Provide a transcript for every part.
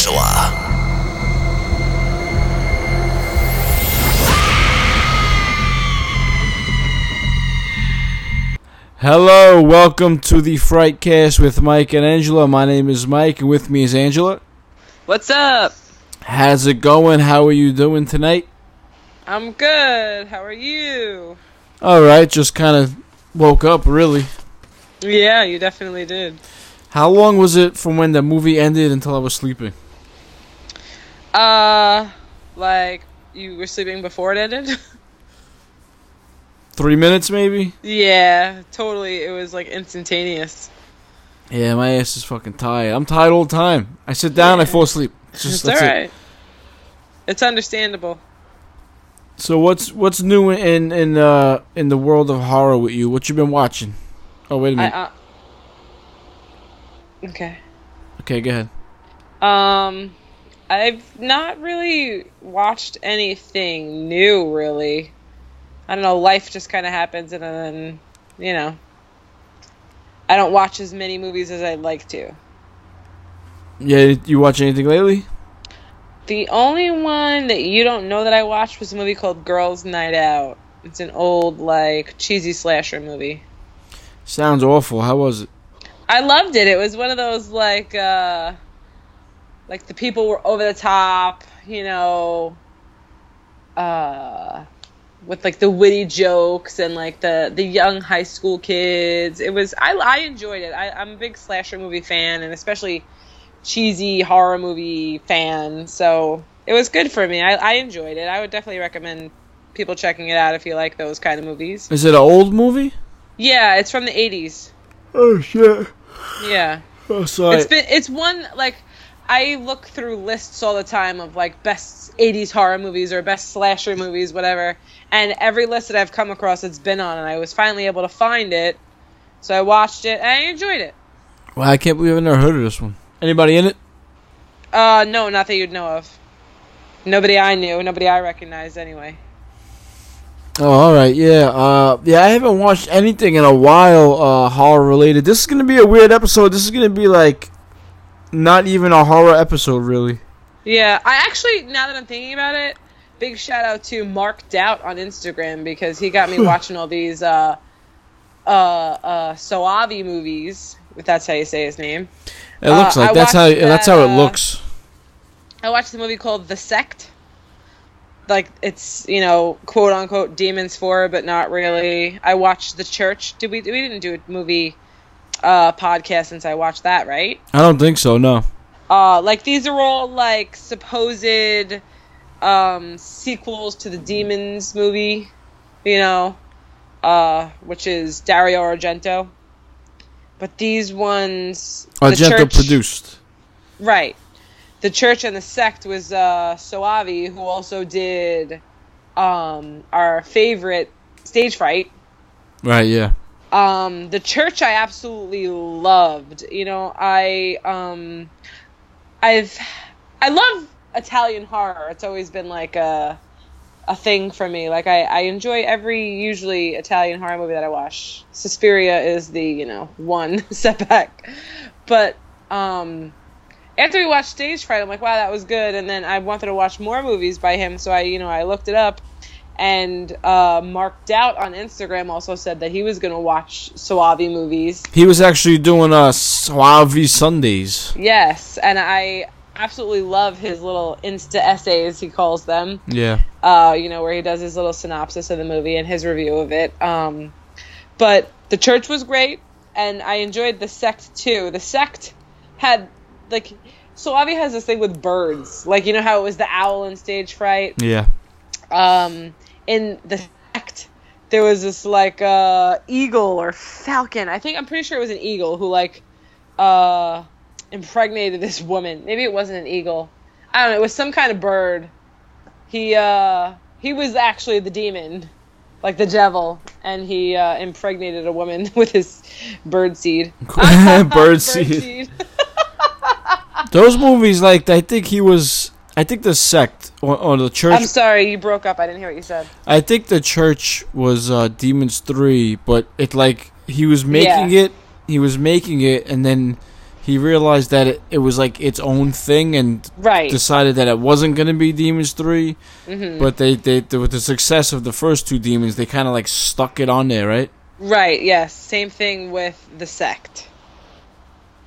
Angela. Hello, welcome to the Frightcast with Mike and Angela. My name is Mike, and with me is Angela. What's up? How's it going? How are you doing tonight? I'm good. How are you? All right, just kind of woke up, really. Yeah, you definitely did. How long was it from when the movie ended until I was sleeping? Uh, like you were sleeping before it ended? Three minutes, maybe? yeah, totally. It was like instantaneous. Yeah, my ass is fucking tired. I'm tired all the time. I sit down, I fall asleep. It's just It's alright. it. It's understandable. So what's what's new in in uh in the world of horror with you? What you been watching? Oh wait a minute. uh, okay. okay, go ahead. Um, I've not really watched anything new, really. I don't know. Life just kind of happens, and then you know, I don't watch as many movies as I'd like to. Yeah, you watch anything lately? The only one that you don't know that I watched was a movie called Girls Night Out. It's an old, like, cheesy slasher movie. Sounds awful. How was it? I loved it. It was one of those, like, uh, like the people were over the top, you know, uh, with like the witty jokes and like the the young high school kids. It was I I enjoyed it. I, I'm a big slasher movie fan, and especially cheesy horror movie fan. So it was good for me. I, I enjoyed it. I would definitely recommend people checking it out if you like those kind of movies. Is it an old movie? Yeah, it's from the 80s. Oh shit. Yeah. Oh sorry. It's been it's one like I look through lists all the time of like best 80s horror movies or best slasher movies whatever and every list that I've come across it's been on and I was finally able to find it. So I watched it and I enjoyed it. well, I can't believe I've never heard of this one. Anybody in it? Uh no, not that you'd know of. Nobody I knew, nobody I recognized anyway. Oh, all right. Yeah. Uh, yeah. I haven't watched anything in a while. Uh, horror related. This is gonna be a weird episode. This is gonna be like, not even a horror episode, really. Yeah, I actually now that I'm thinking about it, big shout out to Mark Doubt on Instagram because he got me watching all these uh uh uh Soavi movies, if that's how you say his name. It looks Uh, like I that's how. watched That's how it uh, looks. I watched the movie called The Sect. Like it's you know quote unquote demons for, but not really. I watched The Church. Did we? We didn't do a movie uh podcast since I watched that, right? I don't think so. No. Uh, like these are all like supposed um, sequels to the Demons movie, you know, uh, which is Dario Argento. But these ones, the Argento church- produced. right? The church and the sect was uh, Soavi, who also did um, our favorite stage fright. Right. Yeah. Um, the church I absolutely loved. You know, I um, I've I love Italian horror. It's always been like a a thing for me. Like I, I enjoy every usually Italian horror movie that I watch. Suspiria is the you know one setback, but um, after we watched Stage Fright, I'm like, wow, that was good. And then I wanted to watch more movies by him, so I you know I looked it up. And uh, Mark Doubt on Instagram also said that he was going to watch Soavi movies. He was actually doing uh Soavi Sundays. Yes, and I absolutely love his little Insta essays, he calls them. Yeah. uh, you know, where he does his little synopsis of the movie and his review of it. Um, but the church was great, and I enjoyed the sect too. The sect had like, Soavi has this thing with birds, like you know how it was the owl in Stage Fright. Yeah. Um, in the sect, there was this like uh, eagle or falcon. I think I'm pretty sure it was an eagle who like uh, impregnated this woman. Maybe it wasn't an eagle. I don't know. It was some kind of bird. He uh, he was actually the demon, like the devil, and he uh, impregnated a woman with his bird seed. Bird seed. Those movies, like I think he was. I think the sect or, or the church. I'm sorry, you broke up. I didn't hear what you said. I think the church was uh, Demons Three, but it like he was making Yeah. it. He was making it, and then he realized that it, it was like its own thing and Right. decided that it wasn't going to be Demons 3. hmm But they, they, they, with the success of the first two Demons, they kind of like stuck it on there, right? Right. Yes. Same thing with the sect.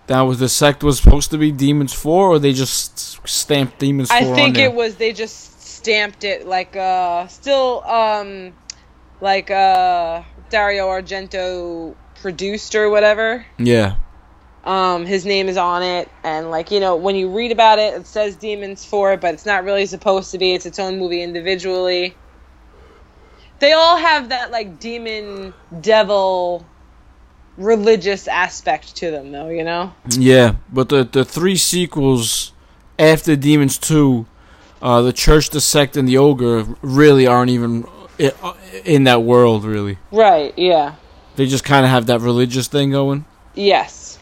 That was the sect was supposed to be Demons 4, or they just stamped Demons 4 I on think there? it was they just stamped it like uh still um like uh Dario Argento produced or whatever. Yeah. Um his name is on it and like you know when you read about it it says Demons 4 but it's not really supposed to be. It's its own movie individually. They all have that like demon devil religious aspect to them though, you know? Yeah, but the the three sequels after Demons Two, uh, the Church, the Sect, and the Ogre really aren't even in that world. Really, Right, yeah. they just kind of have that religious thing going. Yes.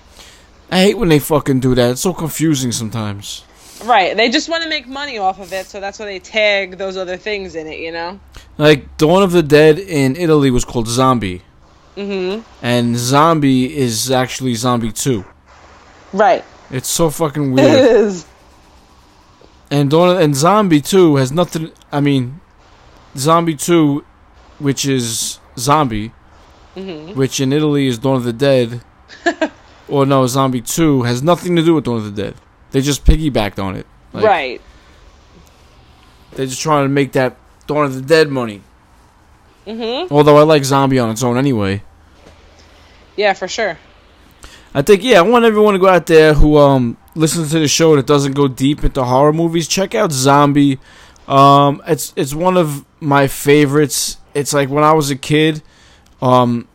I hate when they fucking do that. It's so confusing sometimes. Right. They just want to make money off of it, so that's why they tag those other things in it, you know? Like Dawn of the Dead in Italy was called Zombie, Mm-hmm. and Zombie is actually Zombie Two. Right. It's so fucking weird. It is. and Dawn and Zombie Two has nothing. I mean, Zombie Two, which is Zombie, Mm-hmm. which in Italy is Dawn of the Dead, or no, Zombie Two has nothing to do with Dawn of the Dead. They just piggybacked on it. Like, right. They're just trying to make that Dawn of the Dead money. Mm-hmm. Although I like Zombie on its own anyway. Yeah, for sure. I think yeah, I want everyone to go out there who um listens to the show that doesn't go deep into horror movies. Check out Zombie. Um, it's it's one of my favorites. It's like when I was a kid, um,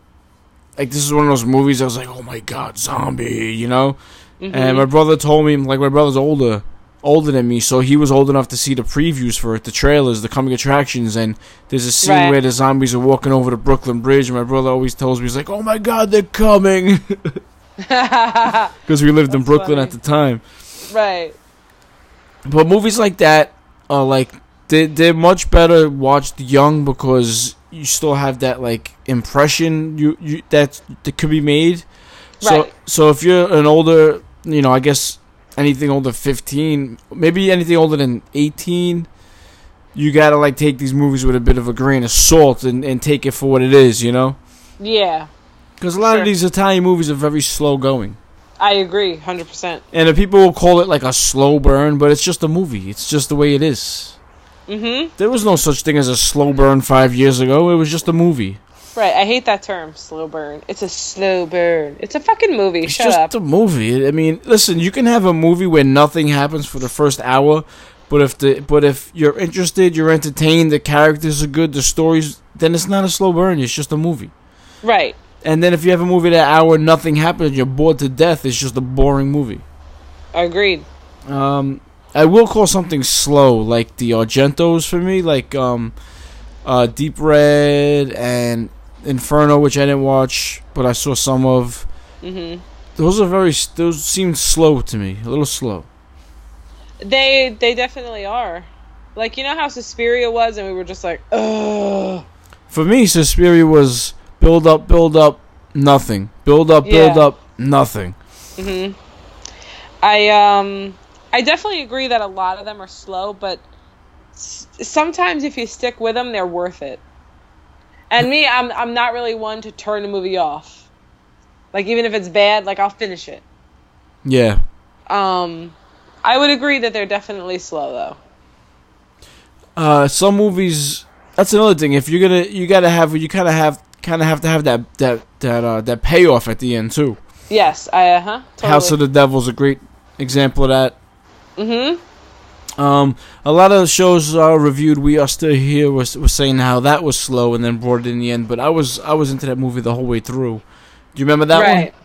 like this is one of those movies. I was like, oh my god, Zombie, you know. Mhm. And my brother told me, like my brother's older, older than me, so he was old enough to see the previews for it, the trailers, the coming attractions, and there's a scene Right. where the zombies are walking over the Brooklyn Bridge, and my brother always tells me, he's like, "Oh my God, they're coming," because we lived in Brooklyn funny. at the time. right. But movies like that are like they they're much better watched young because you still have that like impression you, you that that could be made. So Right. so if you're an older, you know, I guess anything older 15, maybe anything older than 18, you got to like take these movies with a bit of a grain of salt and and take it for what it is, you know? Yeah. Cuz a lot Sure. of these Italian movies are very slow going. I agree, hundred percent. And the people will call it like a slow burn, but it's just a movie. It's just the way it is. Mm-hmm. There was no such thing as a slow burn five years ago. It was just a movie. Right. I hate that term, slow burn. It's a slow burn. It's a fucking movie. It's Shut just up. a movie. I mean, listen, you can have a movie where nothing happens for the first hour, but if the but if you're interested, you're entertained, the characters are good, the stories, then it's not a slow burn. It's just a movie. Right. And then if you have a movie that hour, nothing happens, you're bored to death. It's just a boring movie. Agreed. Um, I will call something slow, like the Argentos for me, like um, uh, Deep Red and Inferno, which I didn't watch, but I saw some of. Mm-hmm. Those are very. Those seemed slow to me, a little slow. They they definitely are. Like you know how Suspiria was, and we were just like, ugh. For me, Suspiria was build up, build up, nothing. Build up, build Yeah. up, nothing. hmm I um I definitely agree that a lot of them are slow, but s- sometimes if you stick with them, they're worth it. And me, I'm I'm not really one to turn a movie off. Like even if it's bad, like I'll finish it. Yeah. Um, I would agree that they're definitely slow though. Uh, some movies. That's another thing. If you're gonna, you gotta have, you kind of have, kind of have to have that that that uh, that payoff at the end too. Yes, I uh huh. Totally. House of the Devil's a great example of that. mm-hmm. Um, a lot of the shows uh, reviewed, we are still here. Was was saying how that was slow and then brought it in the end. But I was I was into that movie the whole way through. Do you remember that right. one?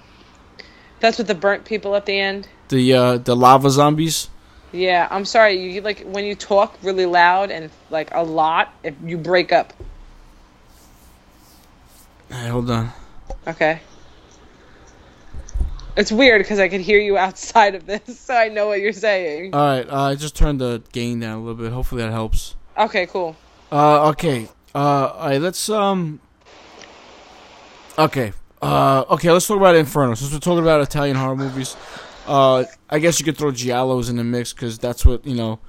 That's with the burnt people at the end. The uh, the lava zombies. Yeah, I'm sorry. You like when you talk really loud and like a lot, if you break up. Hey, hold on. Okay. It's weird because I can hear you outside of this, so I know what you're saying. All right, uh, I just turned the gain down a little bit. Hopefully that helps. Okay, cool. Uh, okay. Uh, all right. Let's um. Okay. Uh, okay. Let's talk about Inferno. Since we're talking about Italian horror movies, Uh, I guess you could throw giallos in the mix because that's what you know.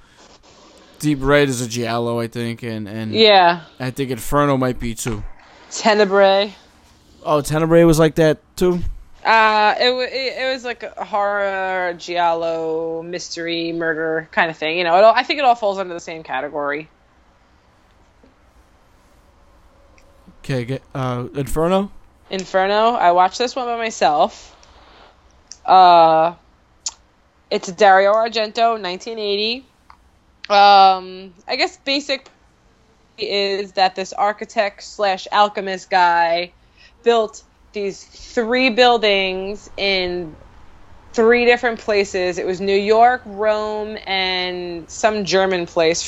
Deep Red is a giallo, I think, and and Yeah. I think Inferno might be too. Tenebrae. Oh, Tenebrae was like that too. Uh, it, it it was like a horror, giallo, mystery, murder kind of thing. You know, it all, I think it all falls under the same category. Okay, get uh Inferno. Inferno. I watched this one by myself. Uh, it's Dario Argento, 1980. Um, I guess basic is that this architect slash alchemist guy built these three buildings in three different places. It was New York, Rome, and some German place.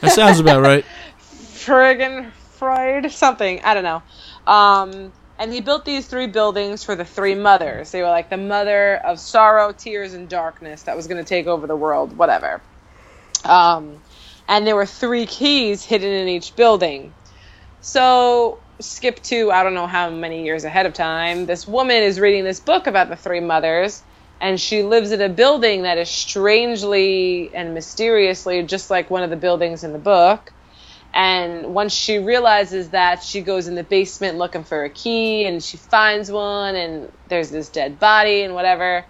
That sounds about right. Friggin' Freud, something. I don't know. Um, and he built these three buildings for the three mothers. They were like the mother of sorrow, tears, and darkness that was going to take over the world, whatever. Um, and there were three keys hidden in each building. So, skip to I don't know how many years ahead of time. This woman is reading this book about the three mothers, and she lives in a building that is strangely and mysteriously just like one of the buildings in the book. And once she realizes that, she goes in the basement looking for a key, and she finds one, and there's this dead body and whatever.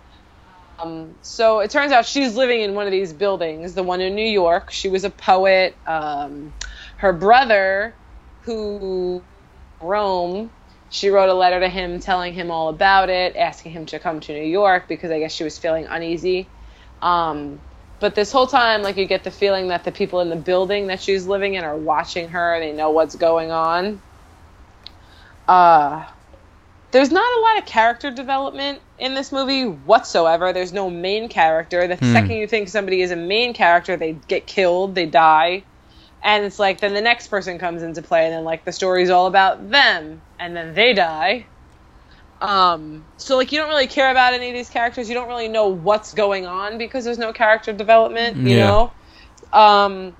Um, so it turns out she's living in one of these buildings, the one in New York. She was a poet. Um, her brother, who Rome, she wrote a letter to him telling him all about it, asking him to come to New York because I guess she was feeling uneasy. Um, but this whole time, like you get the feeling that the people in the building that she's living in are watching her. They know what's going on. Uh, there's not a lot of character development in this movie whatsoever. There's no main character. The second you think somebody is a main character, they get killed, they die. And it's like then the next person comes into play, and then like the story's all about them, and then they die. Um, so like you don't really care about any of these characters. You don't really know what's going on because there's no character development. You Yeah. know. Um,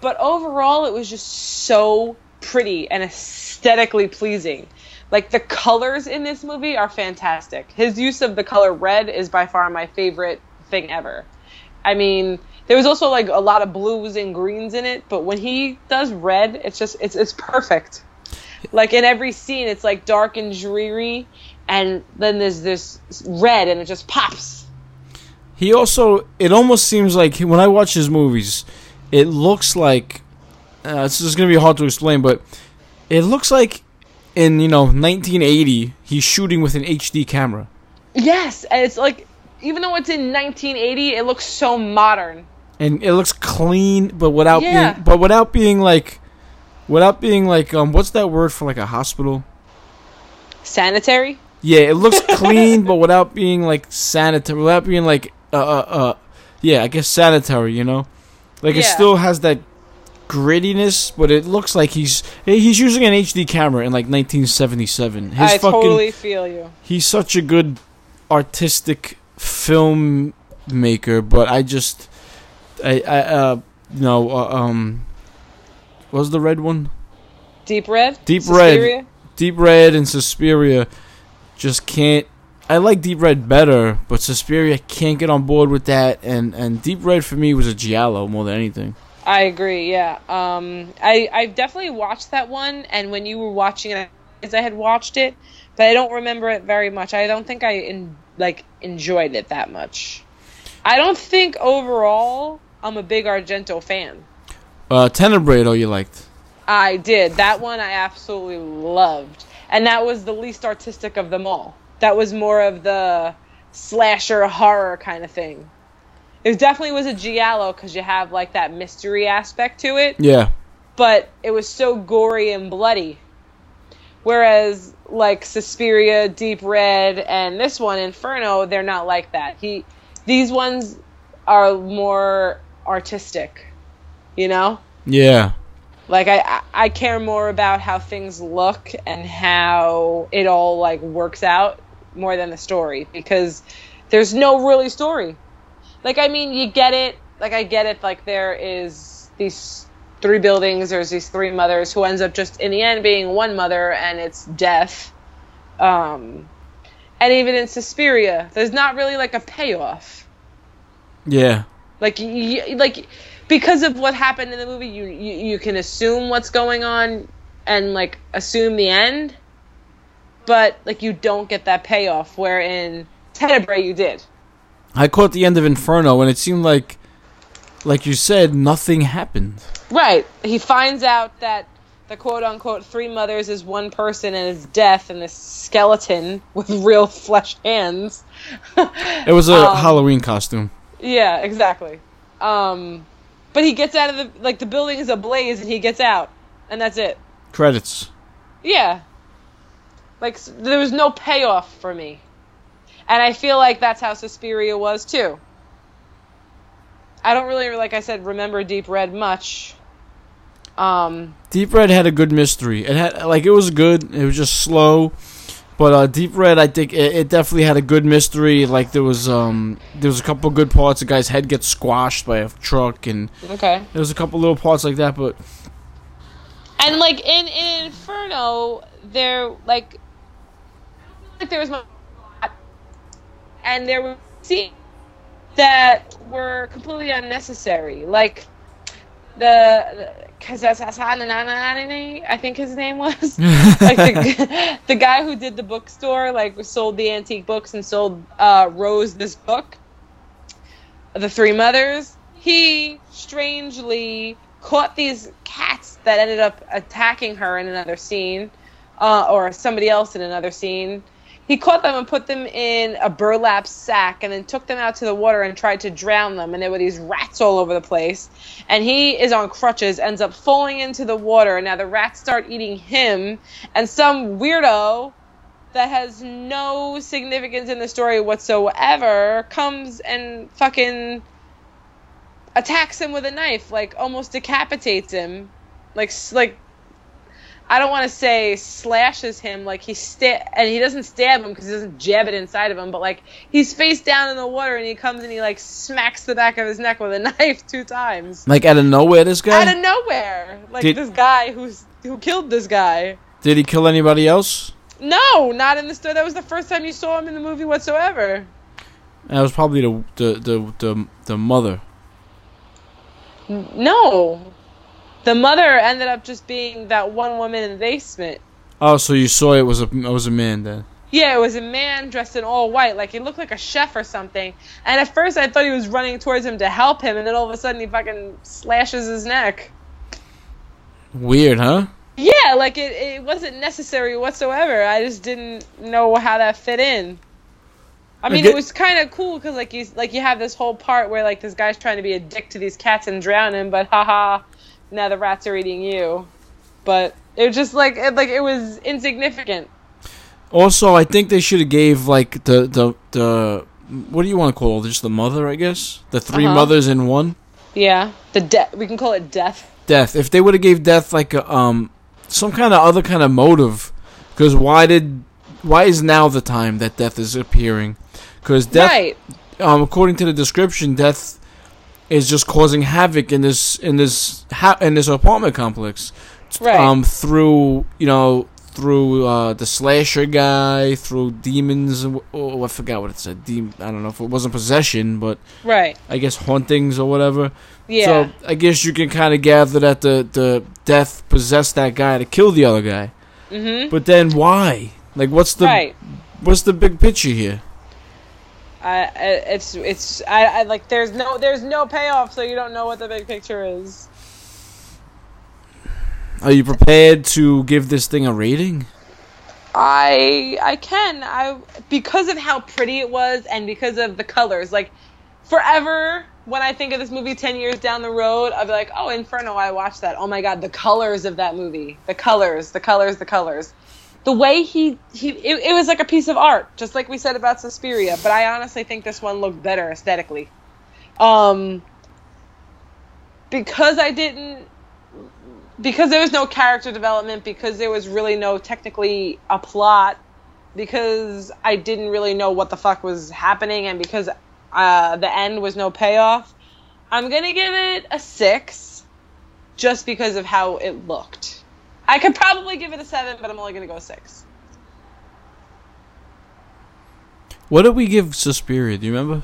but overall, it was just so pretty and aesthetically pleasing. Like the colors in this movie are fantastic. His use of the color red is by far my favorite thing ever. I mean, there was also like a lot of blues and greens in it, but when he does red, it's just it's it's perfect. Like in every scene, it's like dark and dreary, and then there's this red, and it just pops. He also, it almost seems like when I watch his movies, it looks like uh, this is gonna be hard to explain, but it looks like in you know 1980 he's shooting with an HD camera. Yes, and it's like even though it's in 1980, it looks so modern. And it looks clean, but without Yeah. being, but without being like, without being like, um, what's that word for like a hospital? Sanitary. Yeah, it looks clean, but without being like sanitary, without being like, uh, uh, uh yeah, I guess sanitary. You know, like it still has that grittiness, but it looks like he's he's using an HD camera in like 1977. His I fucking totally feel you. he's such a good artistic filmmaker, but I just I I uh no uh, um what was the red one? Deep red. Deep Suspiria? red. Deep Red and Suspiria just can't I like Deep Red better, but Suspiria can't get on board with that and and Deep Red for me was a giallo more than anything. I agree. Yeah. Um. I I definitely watched that one, and when you were watching it, as I had watched it, but I don't remember it very much. I don't think I in, like enjoyed it that much. I don't think overall I'm a big Argento fan. Uh Tenebrae you liked. I did. That one I absolutely loved. And that was the least artistic of them all. That was more of the slasher horror kind of thing. It definitely was a giallo because you have like that mystery aspect to it, Yeah. but it was so gory and bloody. Whereas like Suspiria, Deep Red, and this one Inferno, they're not like that. He, these ones are more artistic, you know. Yeah. Like I, I- care more about how things look and how it all like works out more than the story because there's no really story. Like I mean, you get it. Like I get it. Like there is these three buildings. There's these three mothers who ends up just in the end being one mother, and it's death. Um, and even in Suspiria, there's not really like a payoff. Yeah. Like you, like because of what happened in the movie, you, you you can assume what's going on and like assume the end, but like you don't get that payoff. Where in Tenebrae you did. I caught the end of Inferno, and it seemed like, like you said, nothing happened. Right. He finds out that the quote unquote three mothers is one person and it's death and this skeleton with real flesh hands. It was a Um, Halloween costume. Yeah, exactly. Um, but he gets out of the like the building is ablaze and he gets out, and that's it. Credits. Yeah. Like there was no payoff for me, and I feel like that's how Suspiria was too. I don't really, like I said, remember Deep Red much. Um, Deep Red had a good mystery. It had like it was good. It was just slow, but uh, Deep Red, I think it, it definitely had a good mystery. Like there was um there was a couple good parts. The guy's head gets squashed by a truck, and okay. there was a couple little parts like that. But And like in, in Inferno, there like like there was my and there were scenes that were completely unnecessary. Like the Kazasasana, I think his name was like the, the guy who did the bookstore, like sold the antique books and sold uh, Rose this book, The Three Mothers. He strangely caught these cats that ended up attacking her in another scene, uh, or somebody else in another scene. He caught them and put them in a burlap sack and then took them out to the water and tried to drown them. And there were these rats all over the place. And he is on crutches, ends up falling into the water. And now the rats start eating him. And some weirdo that has no significance in the story whatsoever comes and fucking attacks him with a knife, like almost decapitates him, like like I don't want to say slashes him, like he sta- and he doesn't stab him because he doesn't jab it inside of him, but like he's face down in the water and he comes and he like smacks the back of his neck with a knife two times like out of nowhere, this guy out of nowhere, like Did- this guy who's who killed this guy. did he kill anybody else? No, not in the story. That was the first time you saw him in the movie whatsoever. That was probably the the the the, the mother. No. The mother ended up just being that one woman in the basement. Oh, so you saw it was a it was a man then. Yeah, it was a man dressed in all white, like he looked like a chef or something. And at first I thought he was running towards him to help him, and then all of a sudden he fucking slashes his neck. Weird, huh? Yeah, like it, it wasn't necessary whatsoever. I just didn't know how that fit in. I mean, get- it was kind of cool because like you like you have this whole part where like this guy's trying to be a dick to these cats and drown him, but haha, now the rats are eating you. But it was just like it, like it was insignificant. Also, I think they should have gave like the the the what do you want to call it? Just the mother, I guess. The 3 Uh-huh. mothers in one. Yeah, the death. We can call it death. Death. If they would have gave Death like a, um some kind of other kind of motive, because why did why is now the time that Death is appearing? Because Death, right. um, according to the description, Death is just causing havoc in this in this ha- in this apartment complex. Right. Um, through you know through uh, the slasher guy, through demons. Oh, I forgot what it said. Dem- I don't know if it wasn't possession, but Right. I guess hauntings or whatever. Yeah. So I guess you can kind of gather that the the death possessed that guy to kill the other guy. Mm-hmm. But then why? Like, what's the Right. what's the big picture here? I, it's it's I, I like there's no there's no payoff, so you don't know what the big picture is. Are you prepared to give this thing a rating? I I can I because of how pretty it was and because of the colors. Like forever, when I think of this movie ten years down the road, I'll be like, oh, Inferno, I watched that. Oh my god, the colors of that movie, the colors, the colors, the colors. The way he he it, it was like a piece of art, just like we said about Suspiria. But I honestly think this one looked better aesthetically. Um, because I didn't because there was no character development, because there was really no technically a plot, because I didn't really know what the fuck was happening, and because uh, the end was no payoff, I'm gonna give it a six, just because of how it looked. I could probably give it a seven, but I'm only gonna go six. What did we give Suspiria? Do you remember?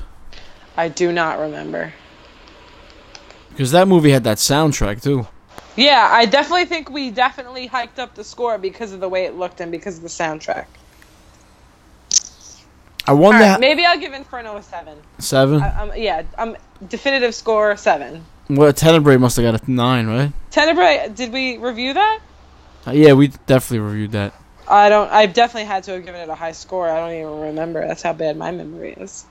I do not remember. Because that movie had that soundtrack too. Yeah, I definitely think we definitely hiked up the score because of the way it looked and because of the soundtrack. I wonder. Alright, how- maybe I'll give Inferno a seven. seven. I, um, yeah, um, definitive score seven. well, Tenebrae must have got a nine, right? Tenebrae, did we review that? Uh, yeah, we definitely reviewed that. I don't. I definitely had to have given it a high score. I don't even remember. That's how bad my memory is.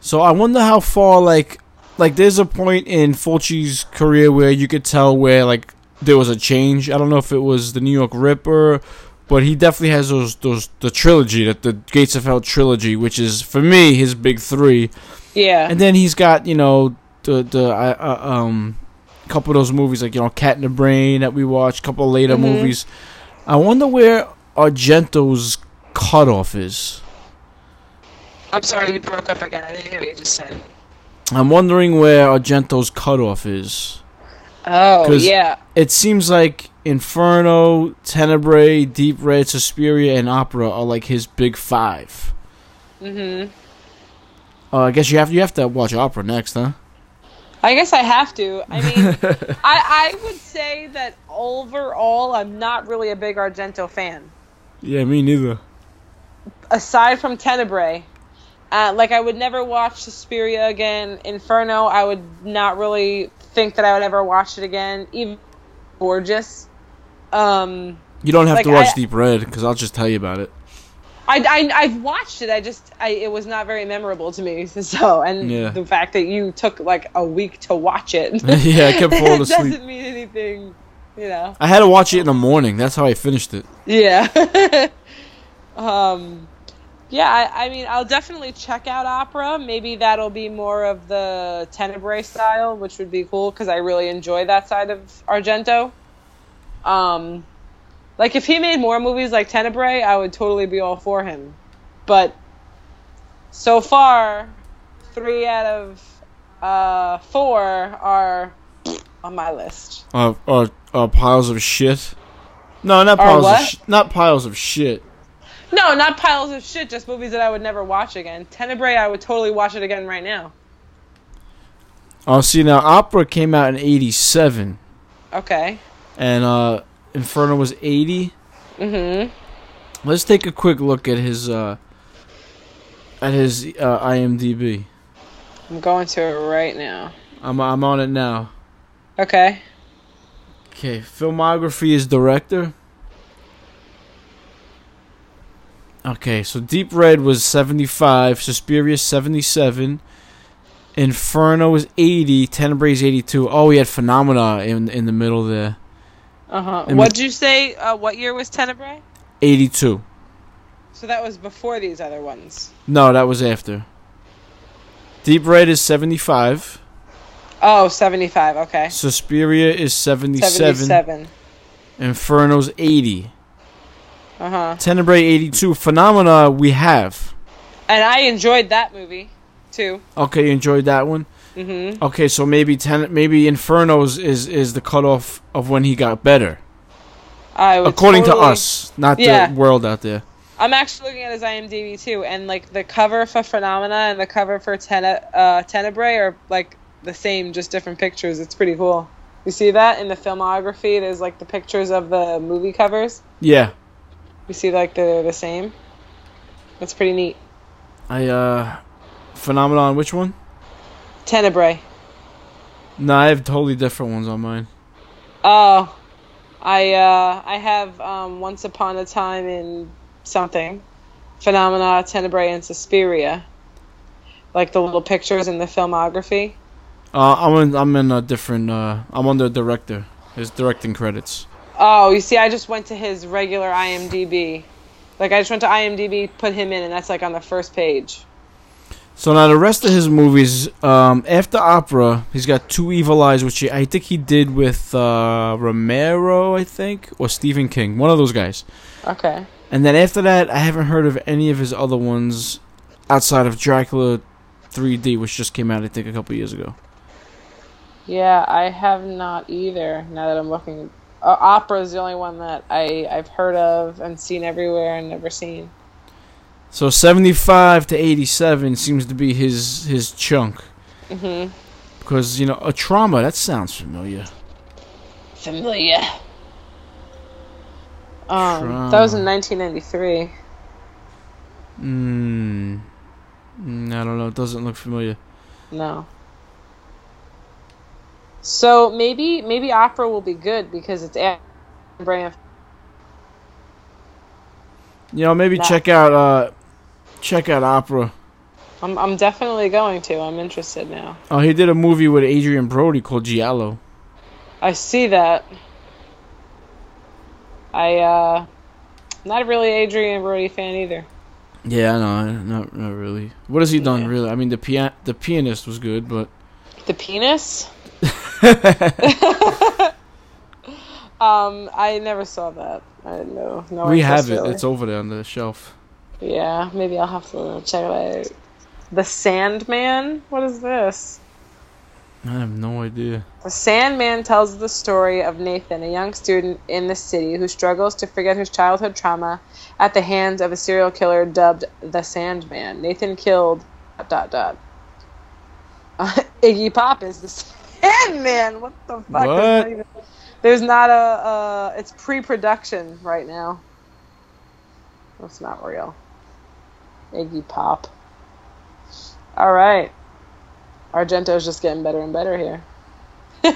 So I wonder how far like like there's a point in Fulci's career where you could tell where like there was a change. I don't know if it was the New York Ripper, but he definitely has those those the trilogy that the Gates of Hell trilogy, which is for me his big three. Yeah. And then he's got you know the the uh, uh, couple of those movies like you know Cat in the Brain that we watched, couple of later Mhm. movies. I wonder where Argento's cutoff is. I'm sorry, you broke up again. I didn't hear what you just said. I'm wondering where Argento's cutoff is. Oh yeah. It seems like Inferno, Tenebrae, Deep Red, Suspiria, and Opera are like his big five. Mhm. Uh, I guess you have you have to watch Opera next, huh? I guess I have to. I mean, I I would say that overall, I'm not really a big Argento fan. yeah, me neither. aside from Tenebrae, uh, like I would never watch Suspiria again. Inferno, I would not really think that I would ever watch it again. Even gorgeous. Um, You don't have Like, to watch I- Deep Red because I'll just tell you about it. I, I I've watched it. I just I, it was not very memorable to me. So and Yeah. the fact that you took like a week to watch it, yeah, I kept falling asleep. doesn't mean anything. You know. I had to watch it in the morning. That's how I finished it. Yeah. um, yeah, I, I mean, I'll definitely check out opera. Maybe that'll be more of the Tenebrae style, which would be cool because I really enjoy that side of Argento. Um, like if he made more movies like Tenebrae, I would totally be all for him. But so far, three out of uh, four are on my list. Uh, uh, uh, piles of shit. No, not piles of sh- not piles of shit. No, not piles of shit, just movies that I would never watch again. Tenebrae, I would totally watch it again right now. Oh, see now, Opera came out in '87, Okay. and uh, Inferno was '80. Mm-hmm. Let's take a quick look at his uh, at his uh, IMDb. I'm going to it right now. I'm I'm on it now. Okay. Okay, filmography is director. Okay, so Deep Red was 75, Suspiria 77, Inferno was 80, Tenebrae is 82. Oh, we had Phenomena in in the middle there. Uh-huh. What'd you say? Uh, what year was Tenebrae? 82. So that was before these other ones. No, that was after. Deep Red is 75, Oh, 75. Okay. Suspiria is 77, 77. Inferno's 80. Uh-huh. Tenebrae 82, Phenomena we have. And I enjoyed that movie, too. Okay, you enjoyed that one? Mm-hmm. Okay, so maybe ten, maybe Inferno's is is the cutoff of when he got better, I would according to us, not Yeah. the world out there. I'm actually looking at his IMDb too, and like the cover for Phenomena and the cover for Tene- uh, Tenebrae are like the same, just different pictures. It's pretty cool. You see that in the filmography? There's like the pictures of the movie covers. Yeah, You see like they're the same. That's pretty neat. I uh, phenomenon. Which one? Tenebrae. No, I have totally different ones on mine. Oh, I uh, I have um, Once Upon a Time in something, Phenomena, Tenebrae, and Suspiria. Like the little pictures in the filmography. Uh, I'm in, I'm in a different. Uh, I'm under director. His directing credits. Oh, you see, I just went to his regular IMDb. Like I just went to IMDb, put him in, and that's like on the first page. So now the rest of his movies, um, after Opera, he's got Two Evil Eyes, which he, I think he did with uh, Romero, I think, or Stephen King, one of those guys. Okay. And then after that, I haven't heard of any of his other ones outside of Dracula 3D, which just came out, I think, a couple years ago. Yeah, I have not either. Now that I'm looking, uh, Opera is the only one that I I've heard of and seen everywhere and never seen. So 75 to 87 seems to be his his chunk. Mhm. Because, you know, a trauma, that sounds familiar. Familiar. Um, that was in 1993. Mm, mm, I don't know. It doesn't look familiar. No. So maybe maybe opera will be good because it's Aaron Brand. You know, maybe check out uh check out opera. I'm I'm definitely going to. I'm interested now. Oh, he did a movie with Adrien Brody called Giallo. I see that. I uh not really Adrien Brody fan either. Yeah, I know. Not not really. What has he done Yeah. really? I mean, the pian the pianist was good, but The penis? um, I never saw that. I know. No we have it. really. It's over there on the shelf. Yeah, maybe I'll have to check it out. The Sandman? What is this? I have no idea. The Sandman tells the story of Nathan, a young student in the city who struggles to forget his childhood trauma at the hands of a serial killer dubbed the Sandman. Nathan killed dot dot dot. Uh, Iggy Pop is the Sandman. What the fuck? There's What? not, even, there's not a. Uh, it's pre-production right now. That's not real. Iggy Pop. All right. Argento's just getting better and better here.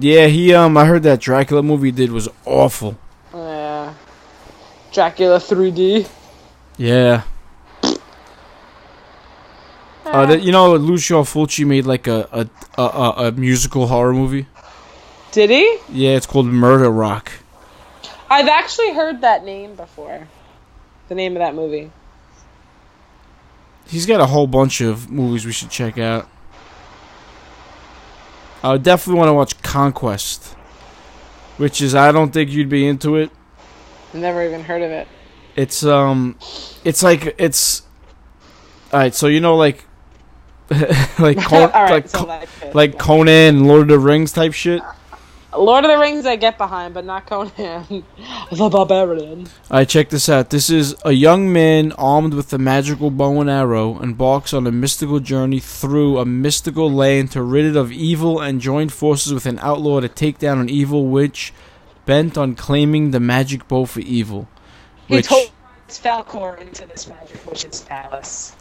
Yeah, he um. I heard that Dracula movie did was awful. Yeah. Dracula 3D. Yeah. Uh, that, you know, Lucio Fulci made like a a, a a a musical horror movie. Did he? Yeah, it's called Murder Rock. I've actually heard that name before. The name of that movie. He's got a whole bunch of movies we should check out. I would definitely want to watch Conquest, which is I don't think you'd be into it. Never even heard of it. It's um, it's like it's. All right, so you know like, like Con- right, like so Co- that could- like Conan and Lord of the Rings type shit. Lord of the Rings I get behind, but not Conan. the Barbarian. Alright, check this out. This is a young man armed with a magical bow and arrow embarks on a mystical journey through a mystical land to rid it of evil and join forces with an outlaw to take down an evil witch bent on claiming the magic bow for evil. He Which, told Falcor into this magic witch's palace.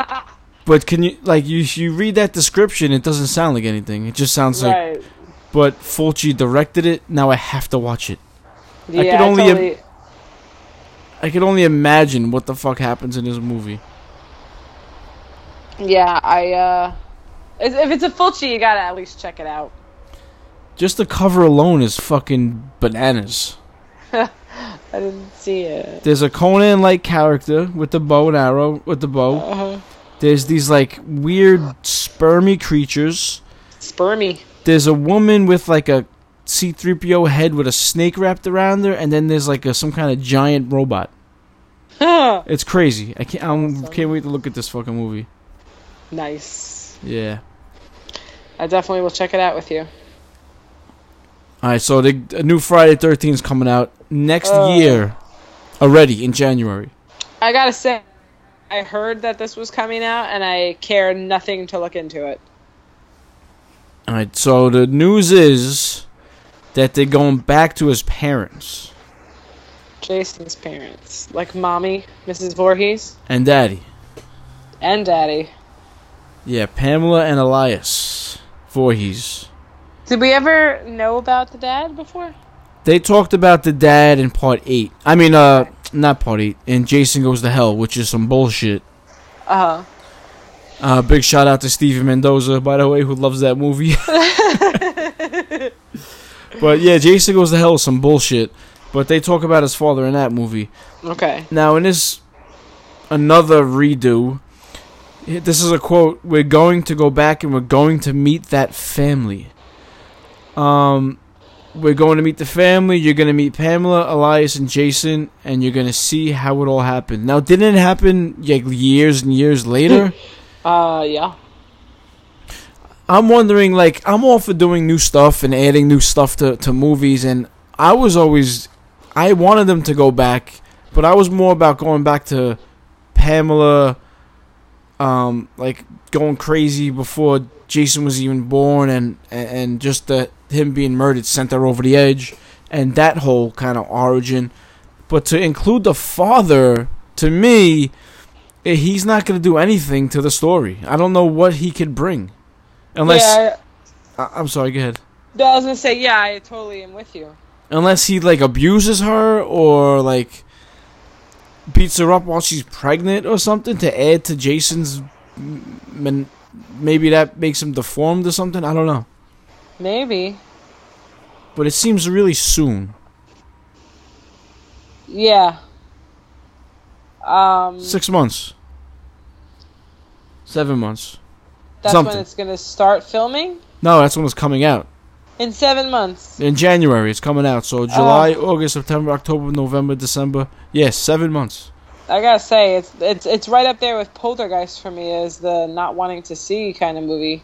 but can you like you you read that description? It doesn't sound like anything. It just sounds like. right. But Fulci directed it. Now I have to watch it. Yeah, could only- totally. I can only imagine what the fuck happens in this movie. Yeah, I. uh if if it's a Fulci, you gotta at least check it out. Just the cover alone is fucking bananas. I didn't see it. There's a Conan like character with the bow and arrow with the bow. Uh-huh. There's these like weird spermy creatures. Spermy. There's a woman with like a C3PO head with a snake wrapped around her, and then there's like a some kind of giant robot. It's crazy. I can't. I Awesome. can't wait to look at this fucking movie. nice. Yeah. I definitely will check it out with you. All right. So the a new Friday Thirteen is coming out next Oh. year, already in January. I gotta say, I heard that this was coming out, and I care nothing to look into it. All right. So the news is that they're going back to his parents Jason's parents, like mommy, Mrs. Voorhees, and daddy. and daddy. Yeah, Pamela and Elias Voorhees. Did we ever know about the dad before? They talked about the dad in part eight. I mean, uh, not part eight. In Jason Goes to Hell, which is some bullshit. Uh huh. Uh, big shout out to Steven Mendoza, by the way, who loves that movie. but yeah, Jason Goes to Hell is some bullshit. But they talk about his father in that movie. Okay. Now, in this another redo, this is a quote: "We're going to go back and we're going to meet that family." Um, we're going to meet the family. You're going to meet Pamela, Elias, and Jason, and you're going to see how it all happened. Now, didn't it happen like years and years later? Uh, yeah. I'm wondering, like, I'm all for doing new stuff and adding new stuff to, to movies, and I was always, I wanted them to go back, but I was more about going back to Pamela, um, like going crazy before Jason was even born, and and, just the him being murdered sent her over the edge, and that whole kind of origin. But to include the father, to me, Eh, he's not going to do anything to the story. I don't know what he could bring, unless yeah, I, I'm sorry. Go ahead. no, I was gonna say yeah. I totally am with you. unless he like abuses her or like beats her up while she's pregnant or something to add to Jason's men- maybe that makes him deformed or something I don't know Maybe. but it seems really soon Yeah. Um. 6 months 7 months that's something. when it's gonna start filming no that's when it's coming out in seven months. in January it's coming out so July August September October November December yes 7 months I gotta say, it's it's it's right up there with Poltergeist for me as the not wanting to see kind of movie.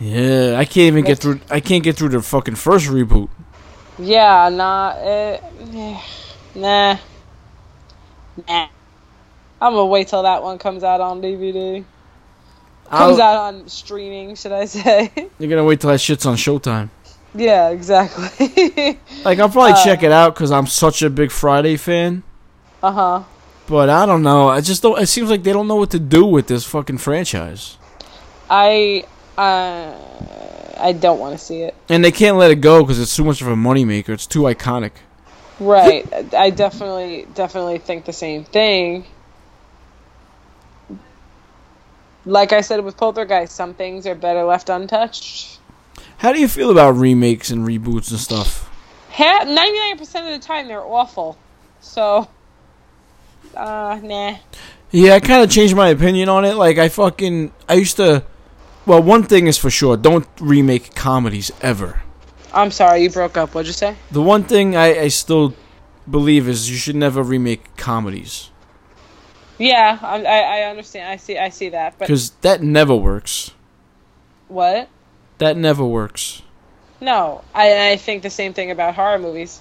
yeah I can't even get through I can't get through the fucking first reboot Yeah, nah, eh, nah, nah. I'm gonna wait till that one comes out on DVD. Comes I'll- out on streaming, should I say? you're gonna wait till that shit's on Showtime yeah, exactly. Like I'll probably Uh, check it out because I'm such a big Friday fan. uh huh. But I don't know. I just don't. It seems like they don't know what to do with this fucking franchise, I uh, I don't want to see it. and they can't let it go because it's too much of a moneymaker. It's too iconic. Right. I definitely definitely think the same thing. Like I said with Poltergeist, some things are better left untouched. How do you feel about remakes and reboots and stuff? Ninety-nine percent of the time, they're awful. So, uh, nah. Yeah, I kind of changed my opinion on it. Like I fucking I used to. Well, one thing is for sure: don't remake comedies ever. I'm sorry, you broke up. What'd you say? The one thing I, I still believe is you should never remake comedies Yeah, I, I, understand. I see. I see that. But because that never works. what? That never works. No, I, I think the same thing about horror movies.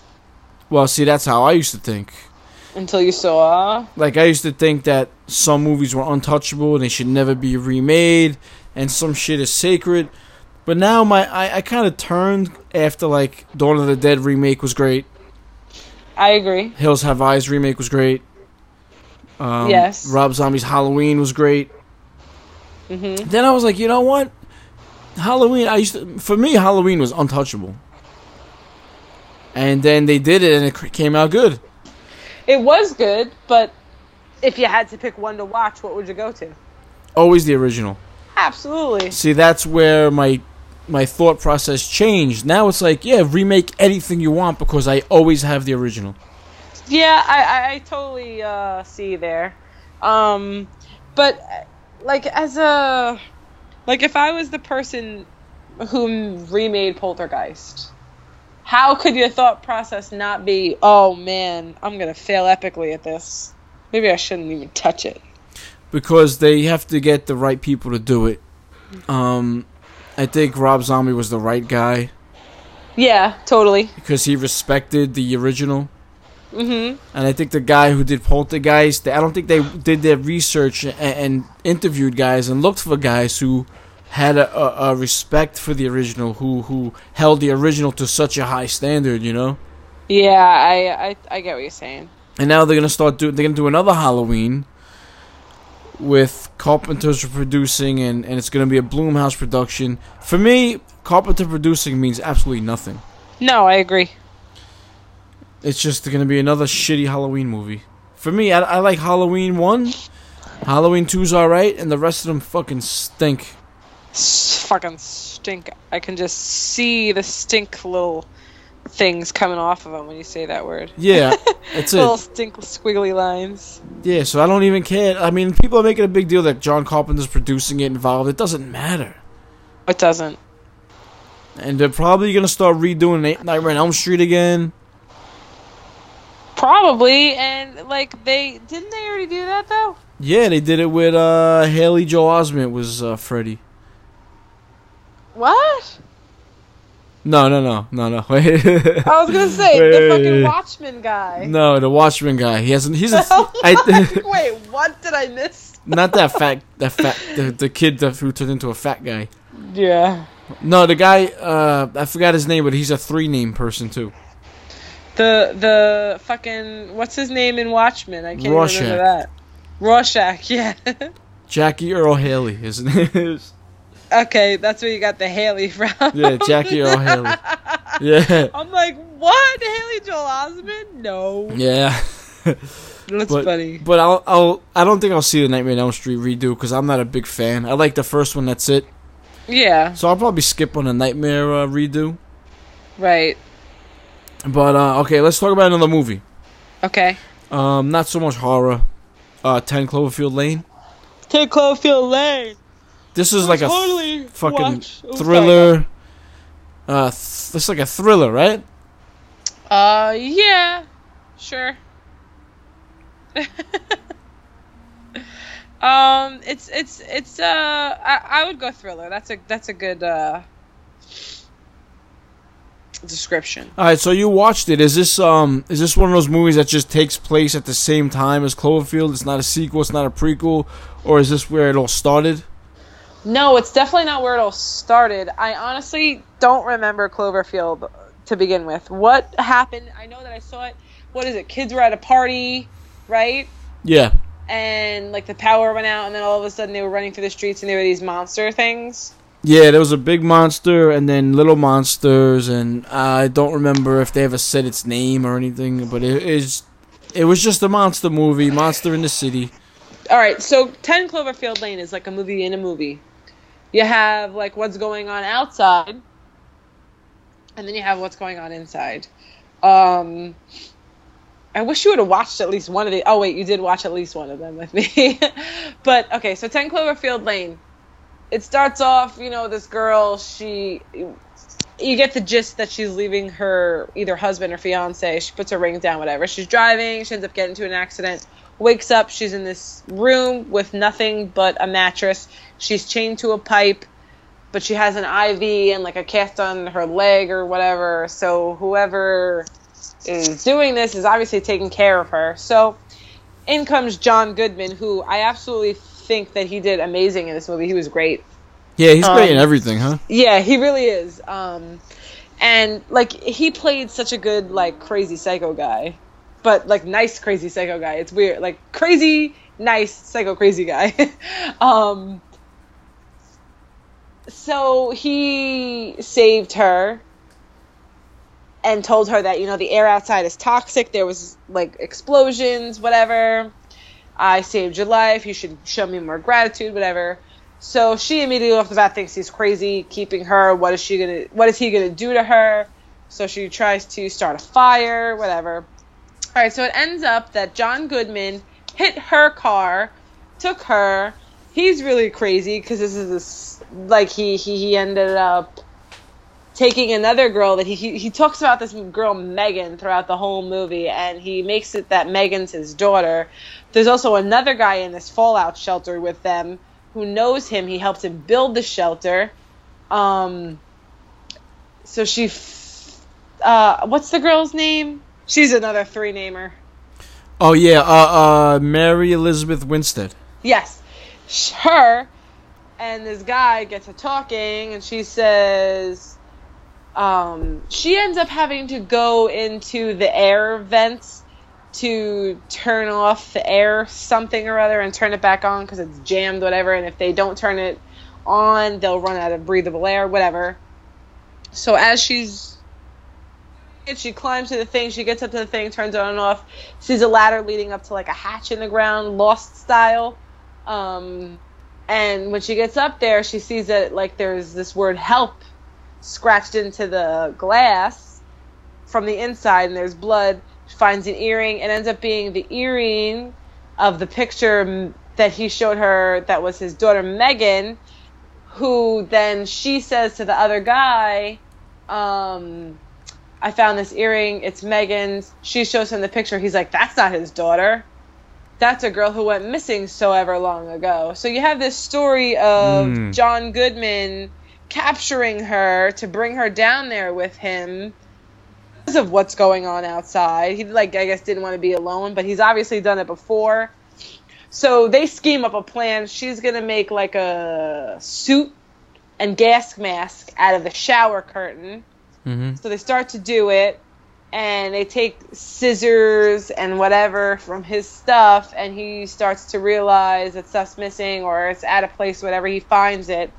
Well, see, that's how I used to think. Until you saw, Like I used to think that some movies were untouchable and they should never be remade, and some shit is sacred. But now my I, I kind of turned after like Dawn of the Dead remake was great, I agree. Hills Have Eyes remake was great. Um, Yes. Rob Zombie's Halloween was great. hmm Then I was like, you know what? Halloween. I used to, for me Halloween was untouchable. And then they did it and it came out good. It was good, but if you had to pick one to watch, what would you go to? Always the original. Absolutely. See, that's where my my thought process changed. Now it's like, yeah, remake anything you want because I always have the original. Yeah, I, I, I totally uh, see there. Um, but like as a like if I was the person who remade Poltergeist, how could your thought process not be, oh man, I'm gonna fail epically at this. Maybe I shouldn't even touch it. Because they have to get the right people to do it. Um, I think Rob Zombie was the right guy Yeah, totally. because he respected the original. Mm-hmm. And I think the guy who did Poltergeist, I don't think they did their research and, and interviewed guys and looked for guys who had a, a, a respect for the original, who who held the original to such a high standard, you know. Yeah, I, I I get what you're saying. And now they're gonna start do they're gonna do another Halloween with Carpenter's producing and, and it's gonna be a Blumhouse production. For me, Carpenter producing means absolutely nothing. No, I agree. It's just gonna be another shitty Halloween movie. For me, I, I like Halloween one, Halloween two's alright, and the rest of them fucking stink. S- fucking stink. I can just see the stink little things coming off of them when you say that word. Yeah, that's little stink squiggly lines. Yeah, so I don't even care. I mean, people are making a big deal that John Carpenter's producing it involved. It doesn't matter. It doesn't. And they're probably gonna start redoing Nightmare on Elm Street again. Probably, and like they didn't they already do that though? Yeah, they did it with uh Haley Joel Osment was uh Freddy. What? No, no, no, no, no. Wait. I was gonna say Wait, the wait, fucking wait. Watchmen guy. No, the Watchmen guy. He hasn't. He's a. I, Wait, what did I miss? not that fat. That fat. The, the kid that who turned into a fat guy. Yeah. No, the guy. Uh, I forgot his name, but he's a three name person too. The the fucking what's his name in Watchmen? I can't Rorschach. remember that. Rorschach, yeah. Jackie Earle Haley. His name is. okay, that's where you got the Haley from. Yeah, Jackie Earle Haley. Yeah. I'm like, what? Haley Joel Osment? No. Yeah. That's But, funny. but I'll, I'll I don't think I'll see the Nightmare on Elm Street redo because I'm not a big fan. I like the first one. That's it. Yeah, So I'll probably skip on the Nightmare uh, redo. right. But uh, okay, let's talk about another movie. Okay. Um, not so much horror. Uh, Ten Cloverfield Lane. Take Cloverfield Lane. This is like a totally fucking watch- oh, thriller. Uh, th- it's like a thriller, right? Uh, yeah, sure. um, it's it's it's uh, I, I would go thriller. That's a that's a good uh description. All right, so you watched it. Is this um is this one of those movies that just takes place at the same time as Cloverfield? It's not a sequel. It's not a prequel, or is this where it all started? No, it's definitely not where it all started. I honestly don't remember Cloverfield to begin with. What happened? I know that I saw it. What is it? Kids were at a party, right? Yeah. And like the power went out, and then all of a sudden they were running through the streets, and there were these monster things. Yeah, there was a big monster and then little monsters, and I don't remember if they ever said its name or anything, but it is. It was just a monster movie, Monster in the City. All right, so 10 Cloverfield Lane is like a movie in a movie. You have like what's going on outside, and then you have what's going on inside. Um, I wish you would have watched at least one of the. Oh wait, you did watch at least one of them with me. but okay, so 10 Cloverfield Lane. It starts off, you know, this girl. She, you get the gist that she's leaving her either husband or fiance. She puts her ring down, whatever. She's driving. She ends up getting into an accident wakes up she's in this room with nothing but a mattress she's chained to a pipe but she has an iv and like a cast on her leg or whatever so whoever is doing this is obviously taking care of her so in comes john goodman who i absolutely think that he did amazing in this movie. He was great. Yeah, he's great in Um, everything, huh? yeah he really is. Um and like he played such a good like crazy psycho guy. But like nice crazy psycho guy. It's weird. Like crazy nice psycho crazy guy. Um so he saved her and told her that you know the air outside is toxic. There was like explosions whatever i saved your life. You should show me more gratitude whatever. So she immediately off the bat thinks he's crazy keeping her. What is she gonna what is he gonna do to her? So she tries to start a fire whatever. All right so it ends up that john goodman hit her car took her. He's really crazy because this is this like he, he he ended up taking another girl that he, he he talks about this girl Megan throughout the whole movie and he makes it that Megan's his daughter. There's also another guy in this fallout shelter with them who knows him. He helped him build the shelter. Um so she f- uh what's the girl's name? She's another three namer. Oh yeah, uh, uh, Mary Elizabeth Winstead. Yes. Her and this guy gets to talking and she says um, she ends up having to go into the air vents to turn off the air something or other and turn it back on because it's jammed whatever and if they don't turn it on they'll run out of breathable air whatever. So as she's she climbs to the thing she gets up to the thing turns it on and off sees a ladder leading up to like a hatch in the ground lost style. Um, and when she gets up there she sees that like there's this word help scratched into the glass from the inside and there's blood finds an earring and ends up being the earring of the picture that he showed her that was his daughter megan who then she says to the other guy um, i found this earring it's megan's she shows him the picture he's like that's not his daughter that's a girl who went missing so ever long ago. So you have this story of Mm. John Goodman capturing her to bring her down there with him because of what's going on outside. He like I guess didn't want to be alone, but he's obviously done it before. So they scheme up a plan. She's gonna make like a suit and gas mask out of the shower curtain. Mm-hmm. So they start to do it, and they take scissors and whatever from his stuff, and he starts to realize that stuff's missing or it's at a place, whatever. He finds it.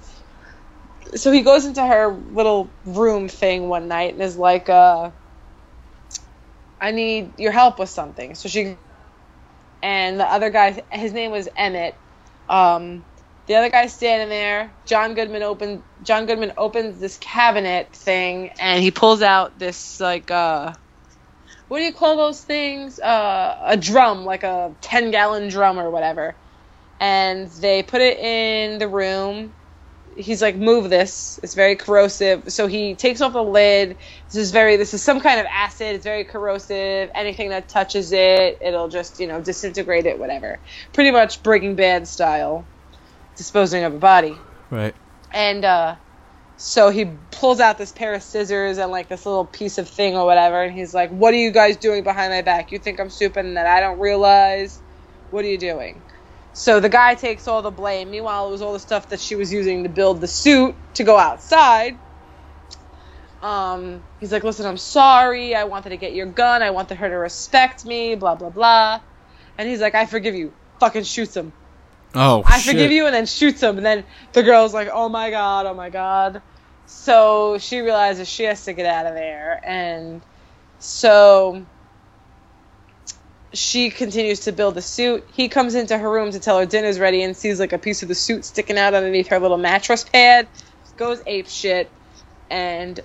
So he goes into her little room thing one night and is like, uh, I need your help with something. So she, and the other guy, his name was Emmett. Um, the other guy's standing there. John Goodman open John Goodman opens this cabinet thing and he pulls out this like uh what do you call those things? Uh a drum, like a 10 gallon drum or whatever. And they put it in the room. He's like, move this. It's very corrosive. So he takes off the lid. This is very, this is some kind of acid. It's very corrosive. Anything that touches it, it'll just, you know, disintegrate it, whatever. Pretty much Breaking Bad style disposing of a body. Right. And uh, so he pulls out this pair of scissors and like this little piece of thing or whatever, and he's like, "What are you guys doing behind my back? You think I'm stupid and that I don't realize? What are you doing?" So the guy takes all the blame. Meanwhile, it was all the stuff that she was using to build the suit to go outside. Um, he's like, "Listen, I'm sorry. I wanted to get your gun. I wanted her to respect me. Blah blah blah." And he's like, "I forgive you." Fucking shoots him. Oh, I shit. forgive you, and then shoots him. And then the girl's like, oh my god, oh my god. So she realizes she has to get out of there. And so she continues to build the suit. He comes into her room to tell her dinner's ready and sees like a piece of the suit sticking out underneath her little mattress pad. Goes ape shit. And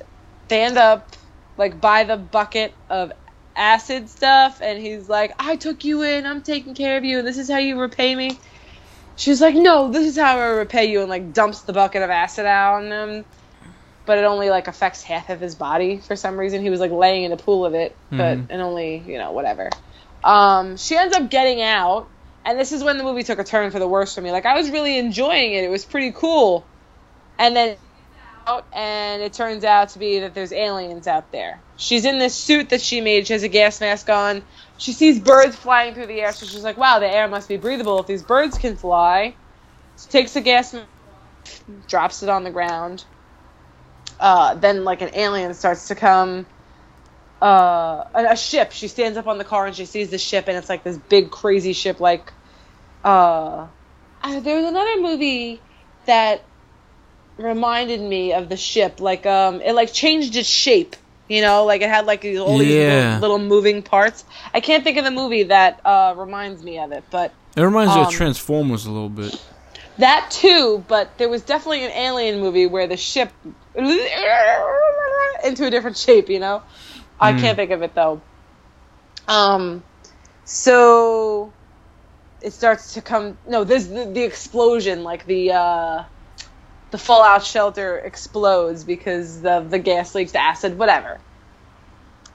they end up like by the bucket of acid stuff. And he's like, I took you in, I'm taking care of you, and this is how you repay me. She's like, no, this is how I repay you, and like dumps the bucket of acid out on him. But it only like affects half of his body for some reason. He was like laying in a pool of it, but Mhm. and only you know whatever. Um, she ends up getting out, and this is when the movie took a turn for the worse for me. Like I was really enjoying it; it was pretty cool. And then out, and it turns out to be that there's aliens out there. She's in this suit that she made. She has a gas mask on. She sees birds flying through the air, so she's like, "Wow, the air must be breathable if these birds can fly." She takes the gas, mask, drops it on the ground. Uh, then, like an alien starts to come. Uh, a, ship. She stands up on the car and she sees the ship, and it's like this big, crazy ship. Like, uh, uh, there was another movie that reminded me of the ship. Like, um, it like changed its shape. You know, like it had like these, all these Yeah. little, little moving parts. I can't think of the movie that uh, reminds me of it, but It reminds me Um, of Transformers a little bit. that too. But there was definitely an alien movie where the ship into a different shape. You know, I Hmm. can't think of it though. Um, so it starts to come. No, there's the, the explosion, like the uh, the fallout shelter explodes because the the gas leaks, the acid, whatever,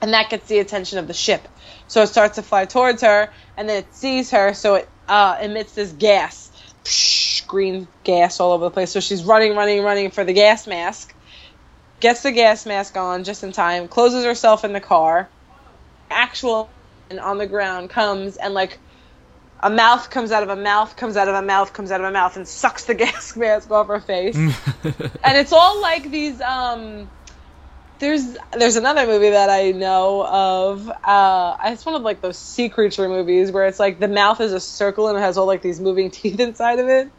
and that gets the attention of the ship. So it starts to fly towards her, and then it sees her, so it uh, emits this gas, green gas all over the place. So she's running, running, running for the gas mask. Gets the gas mask on just in time. Closes herself in the car. Actual and on the ground comes and like a mouth comes out of a mouth comes out of a mouth comes out of a mouth and sucks the gas mask off her face and it's all like these um there's there's another movie that I know of. Uh, it's one of like those sea creature movies where it's like the mouth is a circle and it has all like these moving teeth inside of it.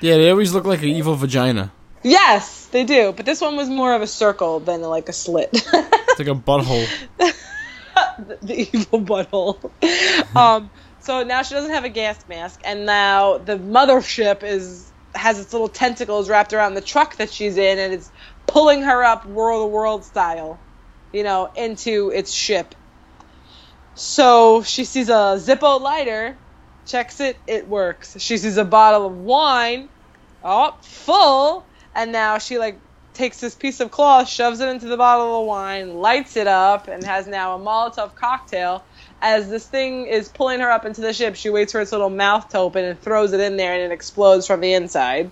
yeah, they always look like an evil vagina. Yes, they do. But this one was more of a circle than like a slit. It's like a butthole. the, the evil butthole. um, so now she doesn't have a gas mask, and now the mothership is has its little tentacles wrapped around the truck that she's in, and it's pulling her up World of World style, you know, into its ship. So she sees a Zippo lighter, checks it, it works. She sees a bottle of wine, oh, full, and now she like takes this piece of cloth, shoves it into the bottle of wine, lights it up, and has now a Molotov cocktail. As this thing is pulling her up into the ship, she waits for its little mouth to open and throws it in there, and it explodes from the inside.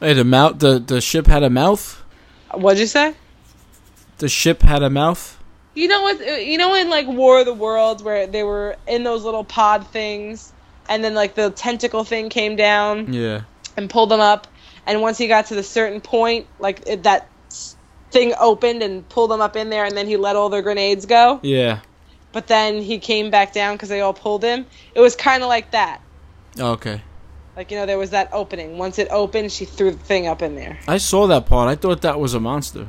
Hey, the mouth. The the ship had a mouth. What'd you say? The ship had a mouth. You know what? You know in like War of the Worlds where they were in those little pod things, and then like the tentacle thing came down Yeah. and pulled them up, and once he got to the certain point, like it, that thing opened and pulled them up in there, and then he let all their grenades go. Yeah. But then he came back down because they all pulled him. It was kind of like that. Oh, okay. Like you know, there was that opening. Once it opened, she threw the thing up in there. I saw that part. I thought that was a monster.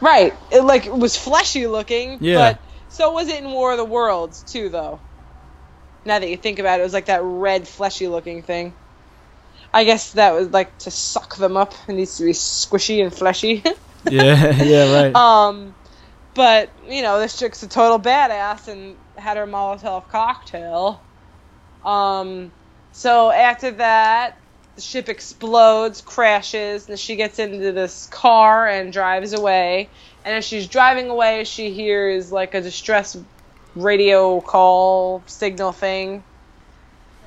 Right. It like it was fleshy looking. Yeah. But so was it in War of the Worlds too, though. Now that you think about it, it was like that red fleshy looking thing. I guess that was like to suck them up. It needs to be squishy and fleshy. Yeah. yeah. Right. um, but you know, this chick's a total badass and had her Molotov cocktail. Um, so after that, the ship explodes, crashes, and she gets into this car and drives away. And as she's driving away, she hears like a distress radio call signal thing.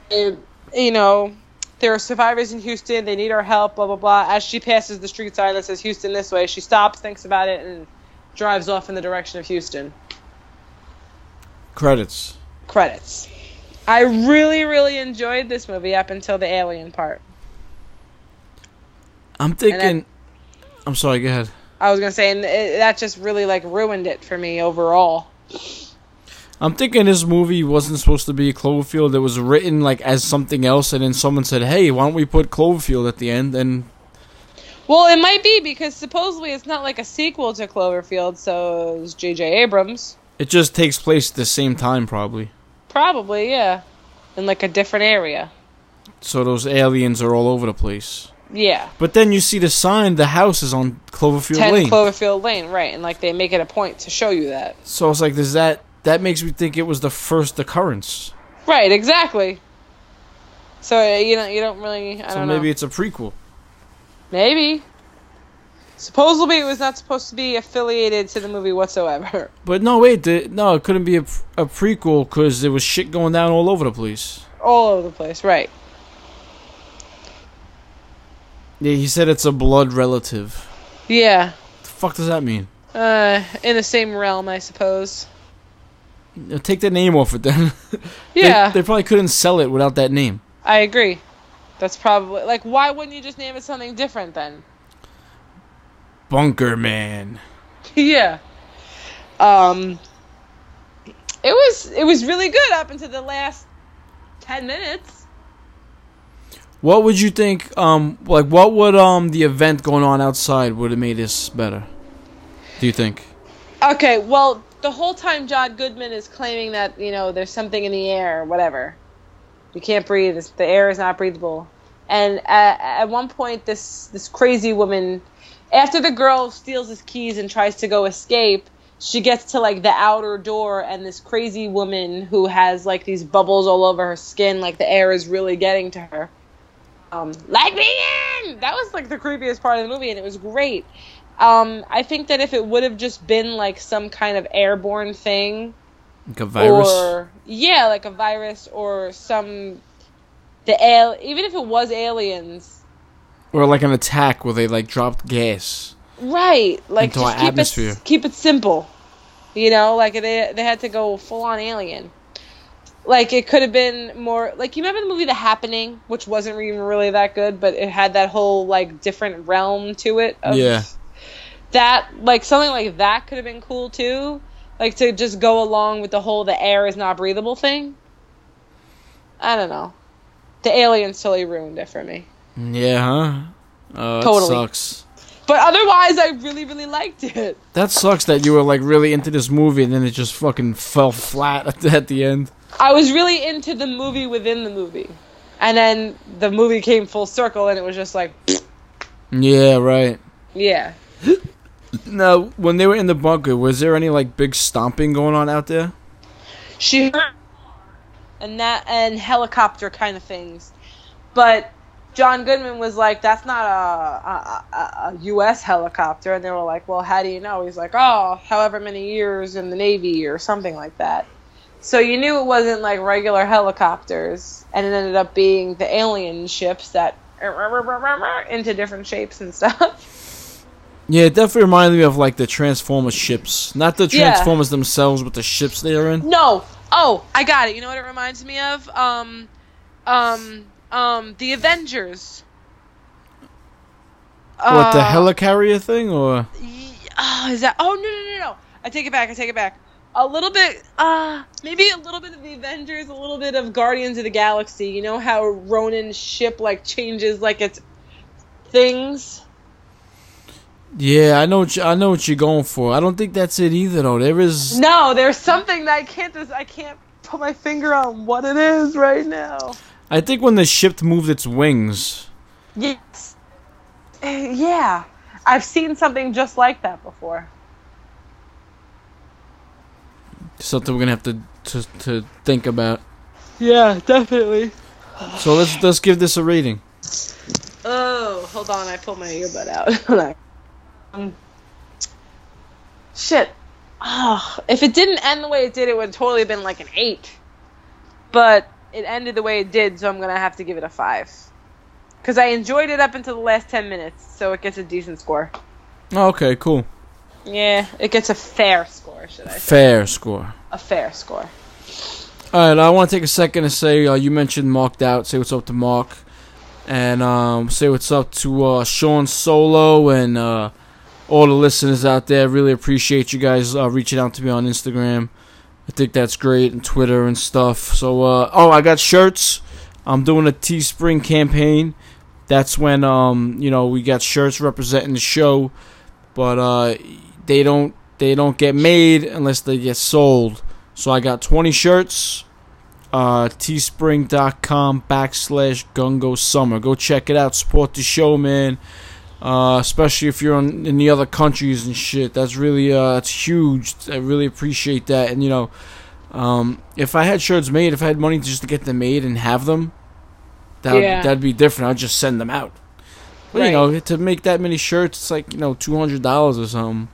It- you know, there are survivors in Houston. They need our help. Blah blah blah. As she passes the street sign that says Houston this way, she stops, thinks about it, and drives off in the direction of Houston. Credits. Credits. I really, really enjoyed this movie up until the alien part. I'm thinking. I'm sorry. Go ahead. I was gonna say, and it, that just really like ruined it for me overall. I'm thinking this movie wasn't supposed to be Cloverfield. It was written like as something else, and then someone said, "Hey, why don't we put Cloverfield at the end?" And Well, it might be because supposedly it's not like a sequel to Cloverfield, so it's J.J. Abrams. it just takes place at the same time, probably. Probably, yeah, in like a different area. So those aliens are all over the place. Yeah, But then you see the sign. The house is on Cloverfield ten Lane. Cloverfield Lane, right? And like they make it a point to show you that. so it's like, does that that makes me think it was the first occurrence? Right, exactly. So uh, you don't you don't really I So don't maybe know. it's a prequel. Maybe. Supposedly it was not supposed to be affiliated to the movie whatsoever. But no, wait, the, no, it couldn't be a, a prequel because there was shit going down all over the place. All over the place, right? Yeah, he said it's a blood relative. Yeah. The fuck does that mean? Uh, in the same realm, I suppose. Take the name off it then. They- Yeah, they, probably couldn't sell it without that name. I agree. That's probably like why wouldn't you just name it something different then? Bunker Man. yeah. Um it was it was really good up until the last 10 minutes. What would you think? Um, like what would um the event going on outside would have made this better? Do you think? Okay, well, the whole time John Goodman is claiming that, you know, there's something in the air whatever. You can't breathe. it's- The air is not breathable. And at, at one point, this this crazy woman, after the girl steals his keys and tries to go escape, she gets to like the outer door, and this crazy woman who has like these bubbles all over her skin, like the air is really getting to her. Um, let me in! That was like the creepiest part of the movie, and it was great. Um, I think that if it would have just been like some kind of airborne thing, Like a virus? or yeah, like a virus or some the al even if it was aliens, Or like an attack where they like dropped gas. right? Like Into just our keep atmosphere. it keep it simple, you know. Like they they had to go full on alien. Like it could have been more like you remember the movie The Happening, which wasn't even really that good, but it had that whole like different realm to it. Of Yeah. That like something like that could have been cool too. Like to just go along with the whole the air is not breathable thing. I don't know. The aliens totally ruined it for me. Yeah, huh? Uh, that Totally. sucks. But otherwise, I really, really liked it. That sucks that you were like really into this movie and then it just fucking fell flat at the, at the end. I was really into the movie within the movie. And then the movie came full circle and it was just like, Yeah, right. yeah. Now, when they were in the bunker, was there any like big stomping going on out there? She heard and that and helicopter kind of things. But John Goodman was like, that's not a, a, a, a U.S. helicopter. And they were like, well, how do you know? He's like, oh, however many years in the Navy or something like that. So you knew it wasn't like regular helicopters. And it ended up being the alien ships that into different shapes and stuff. Yeah, it definitely reminded me of like the Transformers ships, not the Yeah. Transformers themselves, but the ships they are in. No. Oh, I got it. You know what it reminds me of? Um, um, um, the Avengers. what the Uh, helicarrier thing, or Oh, is that? Oh no no no no! I take it back. I take it back. A little bit. Uh, maybe a little bit of the Avengers, a little bit of Guardians of the Galaxy. You know how Ronan's ship like changes like its things. Yeah, I know what you, I know what you're going for. I don't think that's it either, though. There is No, there's something that I can't. Just, I can't put my finger on what it is right now. I think when the ship moved its wings. Yes. Yeah. I've seen something just like that before. Something we're gonna have to to, to think about. Yeah, definitely. So let's let's give this a rating. Oh, hold on. I pulled my earbud out. Um, shit. Oh, if it didn't end the way it did, it would have totally been like an 8. But it ended the way it did, so I'm going to have to give it a 5. Because I enjoyed it up until the last 10 minutes, so it gets a decent score. Oh, okay, cool. Yeah, it gets a fair score, should I say. Fair score. A fair score. All right, I want to take a second to say uh, you mentioned Marked Out. Say what's up to Mark, and um, say what's up to uh, Sean Solo and uh, all the listeners out there. Really appreciate you guys uh, reaching out to me on Instagram. I think that's great and Twitter and stuff. So, uh, oh, I got shirts. I'm doing a Teespring campaign. That's when um, you know we got shirts representing the show, but uh, they don't they don't get made unless they get sold. So I got 20 shirts. Uh, teespring.com backslash gungo summer. Go check it out. Support the show, man. Uh, especially if you're in, in the other countries and shit. That's really uh, that's huge. I really appreciate that. And you know, um, if I had shirts made, if I had money just to get them made and have them, that would Yeah. that'd be different. I'd just send them out. But you know, to make that many shirts, it's like you know, two hundred dollars or something.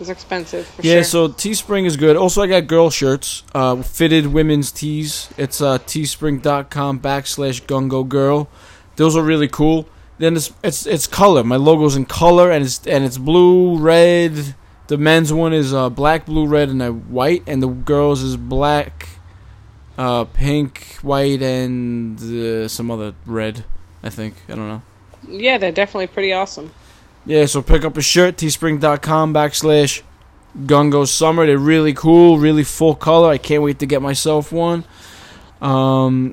It's expensive, for Yeah, sure. so Teespring is good. Also, I got girl shirts, uh, fitted women's tees. It's uh, teespring.com backslash gungo girl. Those are really cool. Then it's it's it's color. My logo's in color and it's and it's blue, red. The men's one is uh, black, blue, red, and a white, and the girls is black, uh, pink, white, and uh, some other red. I think I don't know. Yeah, they're definitely pretty awesome. Yeah, so pick up a shirt, teespring.com backslash Gungo Summer. They're really cool, really full color. I can't wait to get myself one. Um,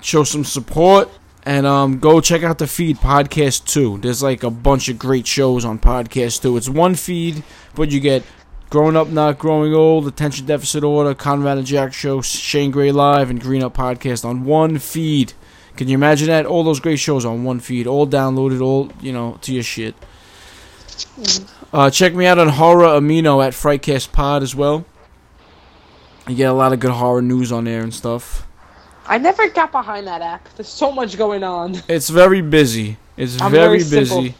show some support. And um, go check out the feed, Podcast 2. There's like a bunch of great shows on Podcast 2. It's one feed, but you get Growing Up Not Growing Old, Attention Deficit Order, Conrad and Jack Show, Shane Gray Live, and Green Up Podcast on one feed. Can you imagine that? All those great shows on one feed, all downloaded, all, you know, to your shit. Uh, check me out on Horror Amino at Frightcast Pod as well. You get a lot of good horror news on there and stuff. I never got behind that app. There's so much going on. It's very busy. It's I'm very, very busy.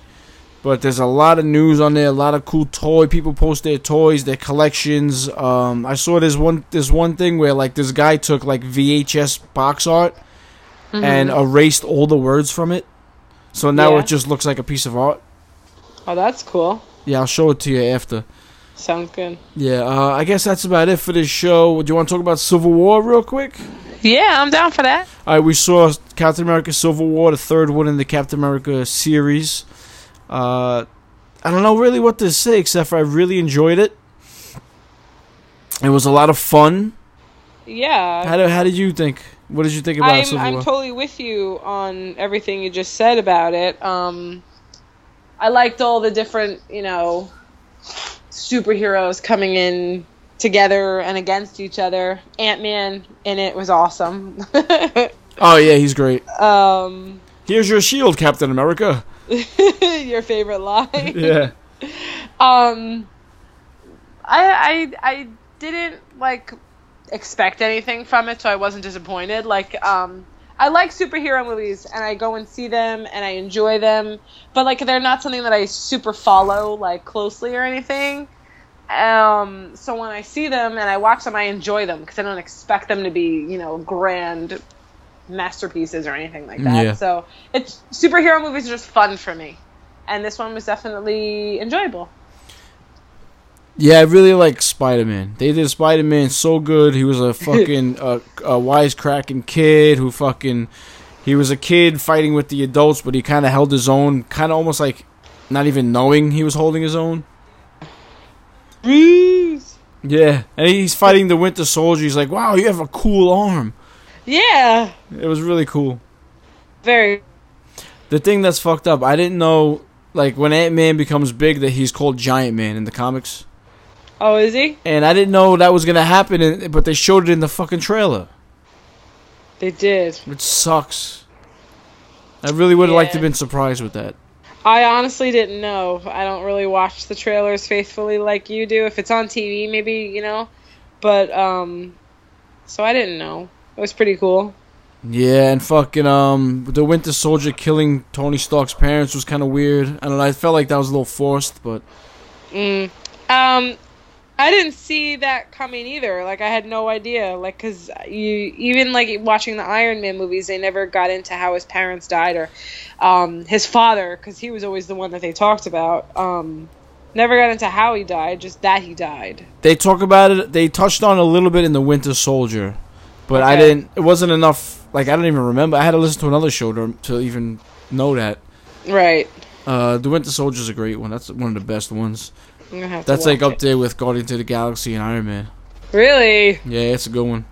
But there's a lot of news on there, a lot of cool toy. People post their toys, their collections. Um, I saw this one this one thing where like this guy took like VHS box art and erased all the words from it. So now Yeah. it just looks like a piece of art. Oh, that's cool. Yeah, I'll show it to you after. Sounds good. Yeah, uh, I guess that's about it for this show. Do you want to talk about Civil War real quick? Yeah, I'm down for that. All right, we saw Captain America: Civil War, the third one in the Captain America series. Uh, I don't know really what to say except for I really enjoyed it. It was a lot of fun. Yeah. How did, how did you think? What did you think about I'm, Civil I'm War? totally with you on everything you just said about it. Um, I liked all the different, you know, superheroes coming in together and against each other. Ant Man in it was awesome. oh yeah, he's great. um, Here's your shield, Captain America. your favorite line. Yeah. Um, I I I didn't like expect anything from it, so I wasn't disappointed. Like um, I like superhero movies, and I go and see them, and I enjoy them, but like they're not something that I super follow like closely or anything. Um, so when I see them and I watch them, I enjoy them because I don't expect them to be, you know, grand masterpieces or anything like that. Yeah. So it's superhero movies are just fun for me, and this one was definitely enjoyable. Yeah, I really like Spider Man. They did Spider Man so good. He was a fucking uh, a wisecracking kid who fucking he was a kid fighting with the adults, but he kind of held his own, kind of almost like not even knowing he was holding his own. Bruce. Yeah, and he's fighting the Winter Soldier. He's like, "Wow, you have a cool arm." Yeah. It was really cool. Very. The thing that's fucked up, I didn't know, like when Ant Man becomes big, that he's called Giant Man in the comics, Oh, is he? and I didn't know that was gonna happen. But they showed it in the fucking trailer, They did. which sucks. I really would have liked to have been surprised with that. I honestly didn't know. I don't really watch the trailers faithfully like you do. If it's on TV, maybe you know, but um, so I didn't know. It was pretty cool. Yeah, and fucking um, the Winter Soldier killing Tony Stark's parents was kind of weird. I don't know. I felt like that was a little forced, but Mm. Um, I didn't see that coming either. Like I had no idea. Like because you even like watching the Iron Man movies, they never got into how his parents died or um his father, because he was always the one that they talked about. Um, never got into how he died, just that he died. they talk about it. They touched on a little bit in the Winter Soldier, but I didn't. It wasn't enough. Like I don't even remember. I had to listen to another show to, to even know that. Right. Uh, the Winter Soldier is a great one. That's one of the best ones. I'm gonna have That's like up there with Guardians of the Galaxy and Iron Man. Really? Yeah, it's a good one.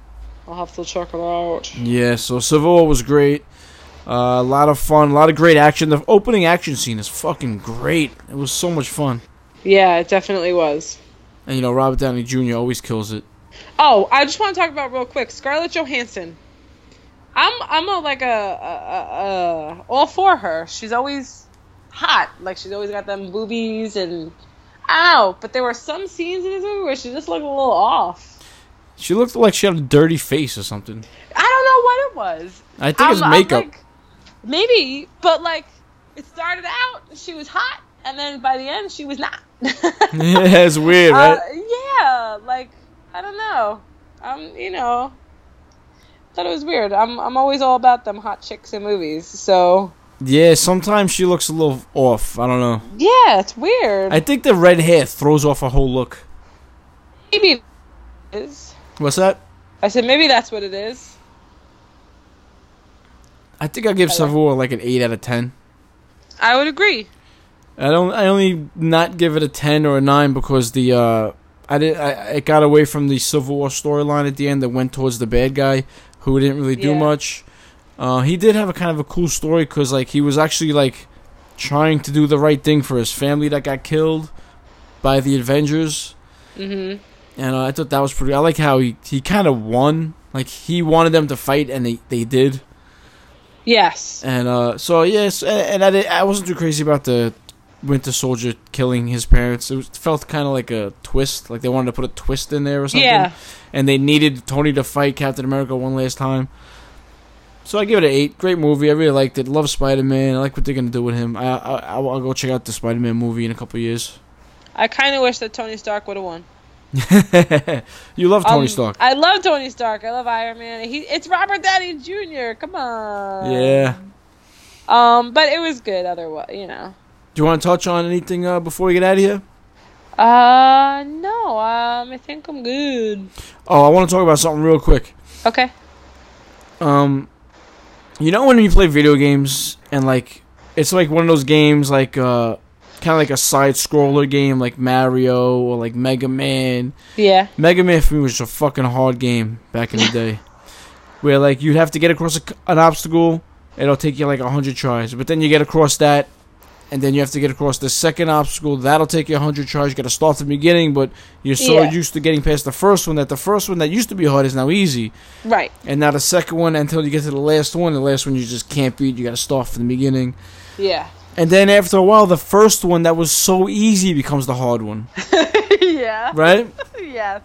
I'll have to check it out. Yeah, so Civil War was great. Uh, a lot of fun, a lot of great action. The opening action scene is fucking great. It was so much fun. Yeah, it definitely was. And you know, Robert Downey Jr. always kills it. Oh, I just want to talk about real quick Scarlett Johansson. I'm I'm a, like a, a, a, a all for her. She's always hot. Like she's always got them boobies and I. But there were some scenes in this movie where she just looked a little off. She looked like she had a dirty face or something. I don't know what it was. I think it's makeup. like, maybe, but like it started out she was hot, and then by the end she was not. yeah, it's weird, right? Uh, yeah, like I don't know. Um, you know, thought it was weird. I'm I'm always all about them hot chicks in movies. So yeah, sometimes she looks a little off. I don't know. yeah, it's weird. I think the red hair throws off her whole look. maybe it is. What's that? I said maybe that's what it is. I think I give I like- Civil War like an eight out of ten. I would agree. I don't. I only not give it a ten or a nine because the uh, I did. I it got away from the Civil War storyline at the end that went towards the bad guy who didn't really do Yeah. much. Uh, he did have a kind of a cool story because like he was actually like trying to do the right thing for his family that got killed by the Avengers, hmm and uh, I thought that was pretty. I like how he he kind of won. Like he wanted them to fight, and they they did. Yes. And uh, so yes, and, and I did, I wasn't too crazy about the Winter Soldier killing his parents. It, was, felt kind of like a twist, like they wanted to put a twist in there or something. Yeah. And they needed Tony to fight Captain America one last time. So I give it an eight. Great movie. I really liked it. Love Spider Man. I like what they're gonna do with him. I, I I'll I'll go check out the Spider Man movie in a couple years. I kind of wish that Tony Stark would have won. you love Tony Um, Stark. I love Tony Stark. I love Iron Man. He, it's Robert Downey Jr. Come on. Yeah. Um, but it was good. Otherwise, you know. Do you want to touch on anything uh, before we get out of here? Uh, no. Um, I think I'm good. Oh, I want to talk about something real quick. Okay. Um, you know when you play video games and like it's like one of those games like uh kind of like a side scroller game like Mario or like Mega Man. Yeah. Mega Man for me was just a fucking hard game back in the day, where like you'd have to get across a, an obstacle. It'll take you like a hundred tries, but then you get across that, and then you have to get across the second obstacle. That'll take you a hundred tries. You got to start from the beginning, but you're so Yeah. used to getting past the first one that the first one that used to be hard is now easy. Right. And now the second one until you get to the last one, the last one you just can't beat. You got to start from the beginning. Yeah. And then after a while, the first one that was so easy becomes the hard one, yeah. right? yes.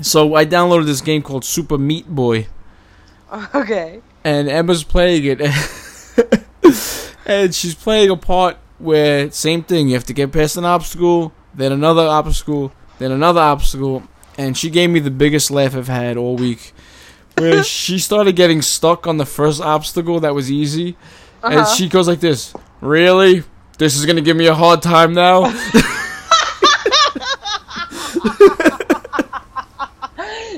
So I downloaded this game called Super Meat Boy, Okay. and Emma's playing it, and she's playing a part where same thing. You have to get past an obstacle, then another obstacle, then another obstacle, and she gave me the biggest laugh I've had all week. where she started getting stuck on the first obstacle that was easy, and Uh-huh. she goes like this. Really? This is gonna give me a hard time now.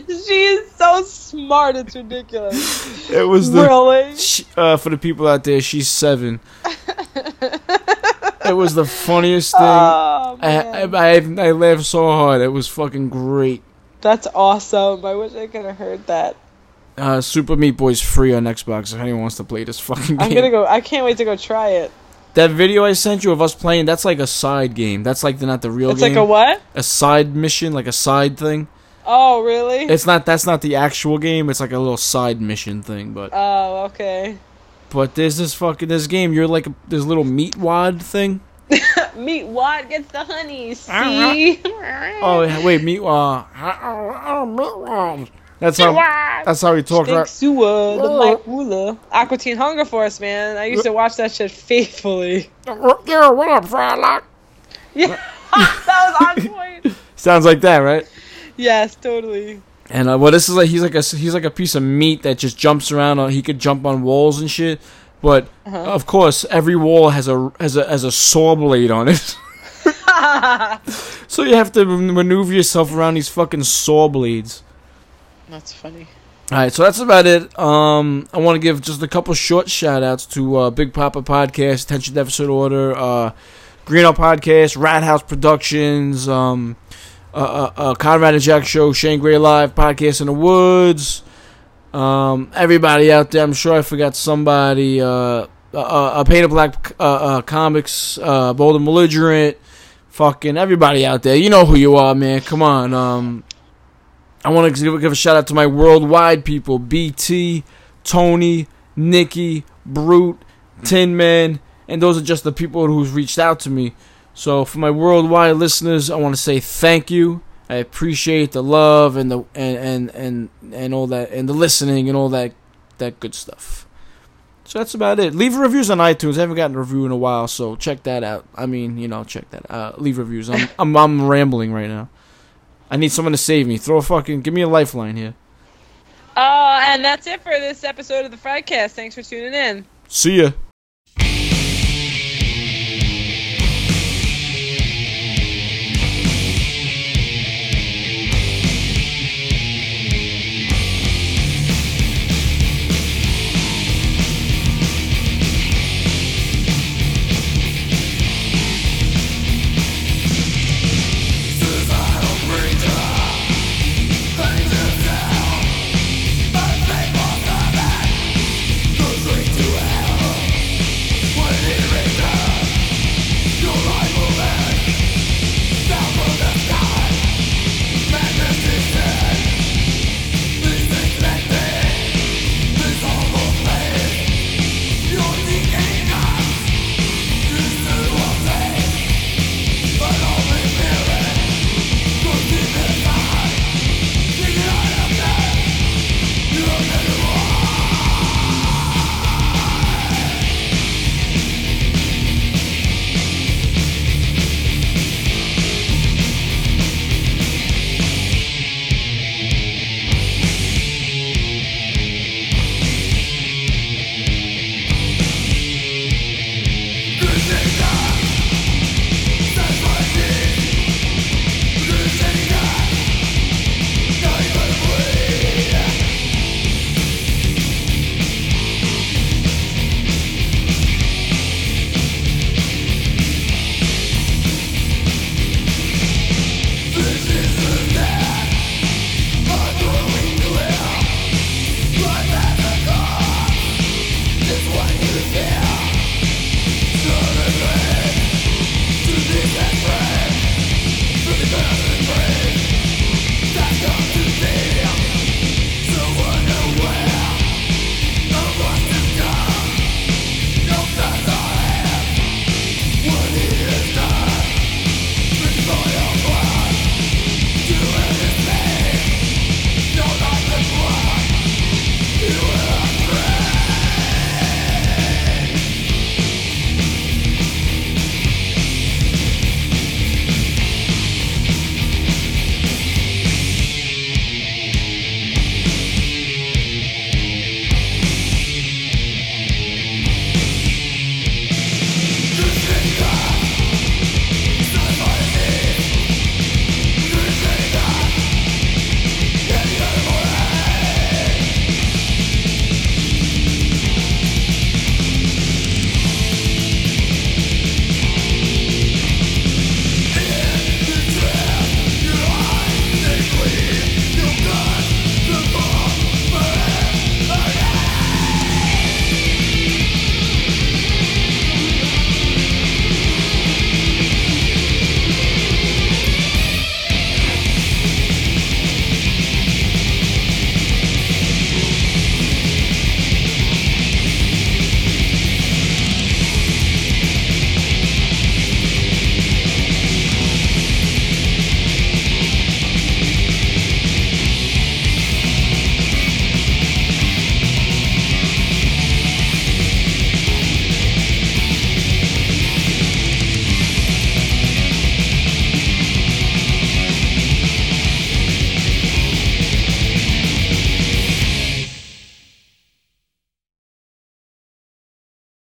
she is so smart. It's ridiculous. it was the really? she, uh, for the people out there. She's seven. It was the funniest thing. Oh, I, I. I I laughed so hard. It was fucking great. That's awesome. I wish I could have heard that. Uh, Super Meat Boy's free on Xbox if anyone wants to play this fucking game. I'm gonna go. I can't wait to go try it. That video I sent you of us playing, that's like a side game. That's like the, not the real It's game. like a what? a side mission, like a side thing. Oh, really? It's not. That's not the actual game. It's like a little side mission thing. But oh, okay. But there's this fucking this game. You're like a, this little meat wad thing. Meatwad gets the honey. See? Oh wait, meat wad. Meat wad. That's how. That's how we talk. Big Right? Sua, the Black Woola. Aqua Teen Hunger Force, man. I used to watch that shit faithfully. Yeah, what up, Frylock? Yeah, that was on point. Sounds like that, right? Yes, totally. And uh, well, this is like he's like a he's like a piece of meat that just jumps around. On, he could jump on walls and shit. But Uh-huh. of course, every wall has a has a has a saw blade on it. so you have to maneuver yourself around these fucking saw blades. That's funny. All right, so that's about it. Um, I want to give just a couple short shout outs to uh, Big Papa Podcast, Attention Deficit Order, uh, Green Up Podcast, Rat House Productions, um, uh, uh, uh, Conrad and Jack Show, Shane Gray Live, Podcast in the Woods. Um, everybody out there, I'm sure I forgot somebody. Uh, uh, uh, Painted Black uh, uh, Comics, uh, Bold and Belligerent, fucking everybody out there. You know who you are, man. Come on. Um, I want to give, give a shout out to my worldwide people BT, Tony, Nikki, Brute, Tin Man, and those are just the people who's reached out to me. So for my worldwide listeners, I want to say thank you. I appreciate the love and the and and and, and all that and the listening and all that that good stuff. So that's about it. Leave reviews on iTunes. I haven't gotten a review in a while, so check that out. I mean, you know, check that. Uh, leave reviews. I'm, I'm I'm rambling right now. I need someone to save me. Throw a fucking give me a lifeline here. Uh, and that's it for this episode of the Frydcast. Thanks for tuning in. See ya.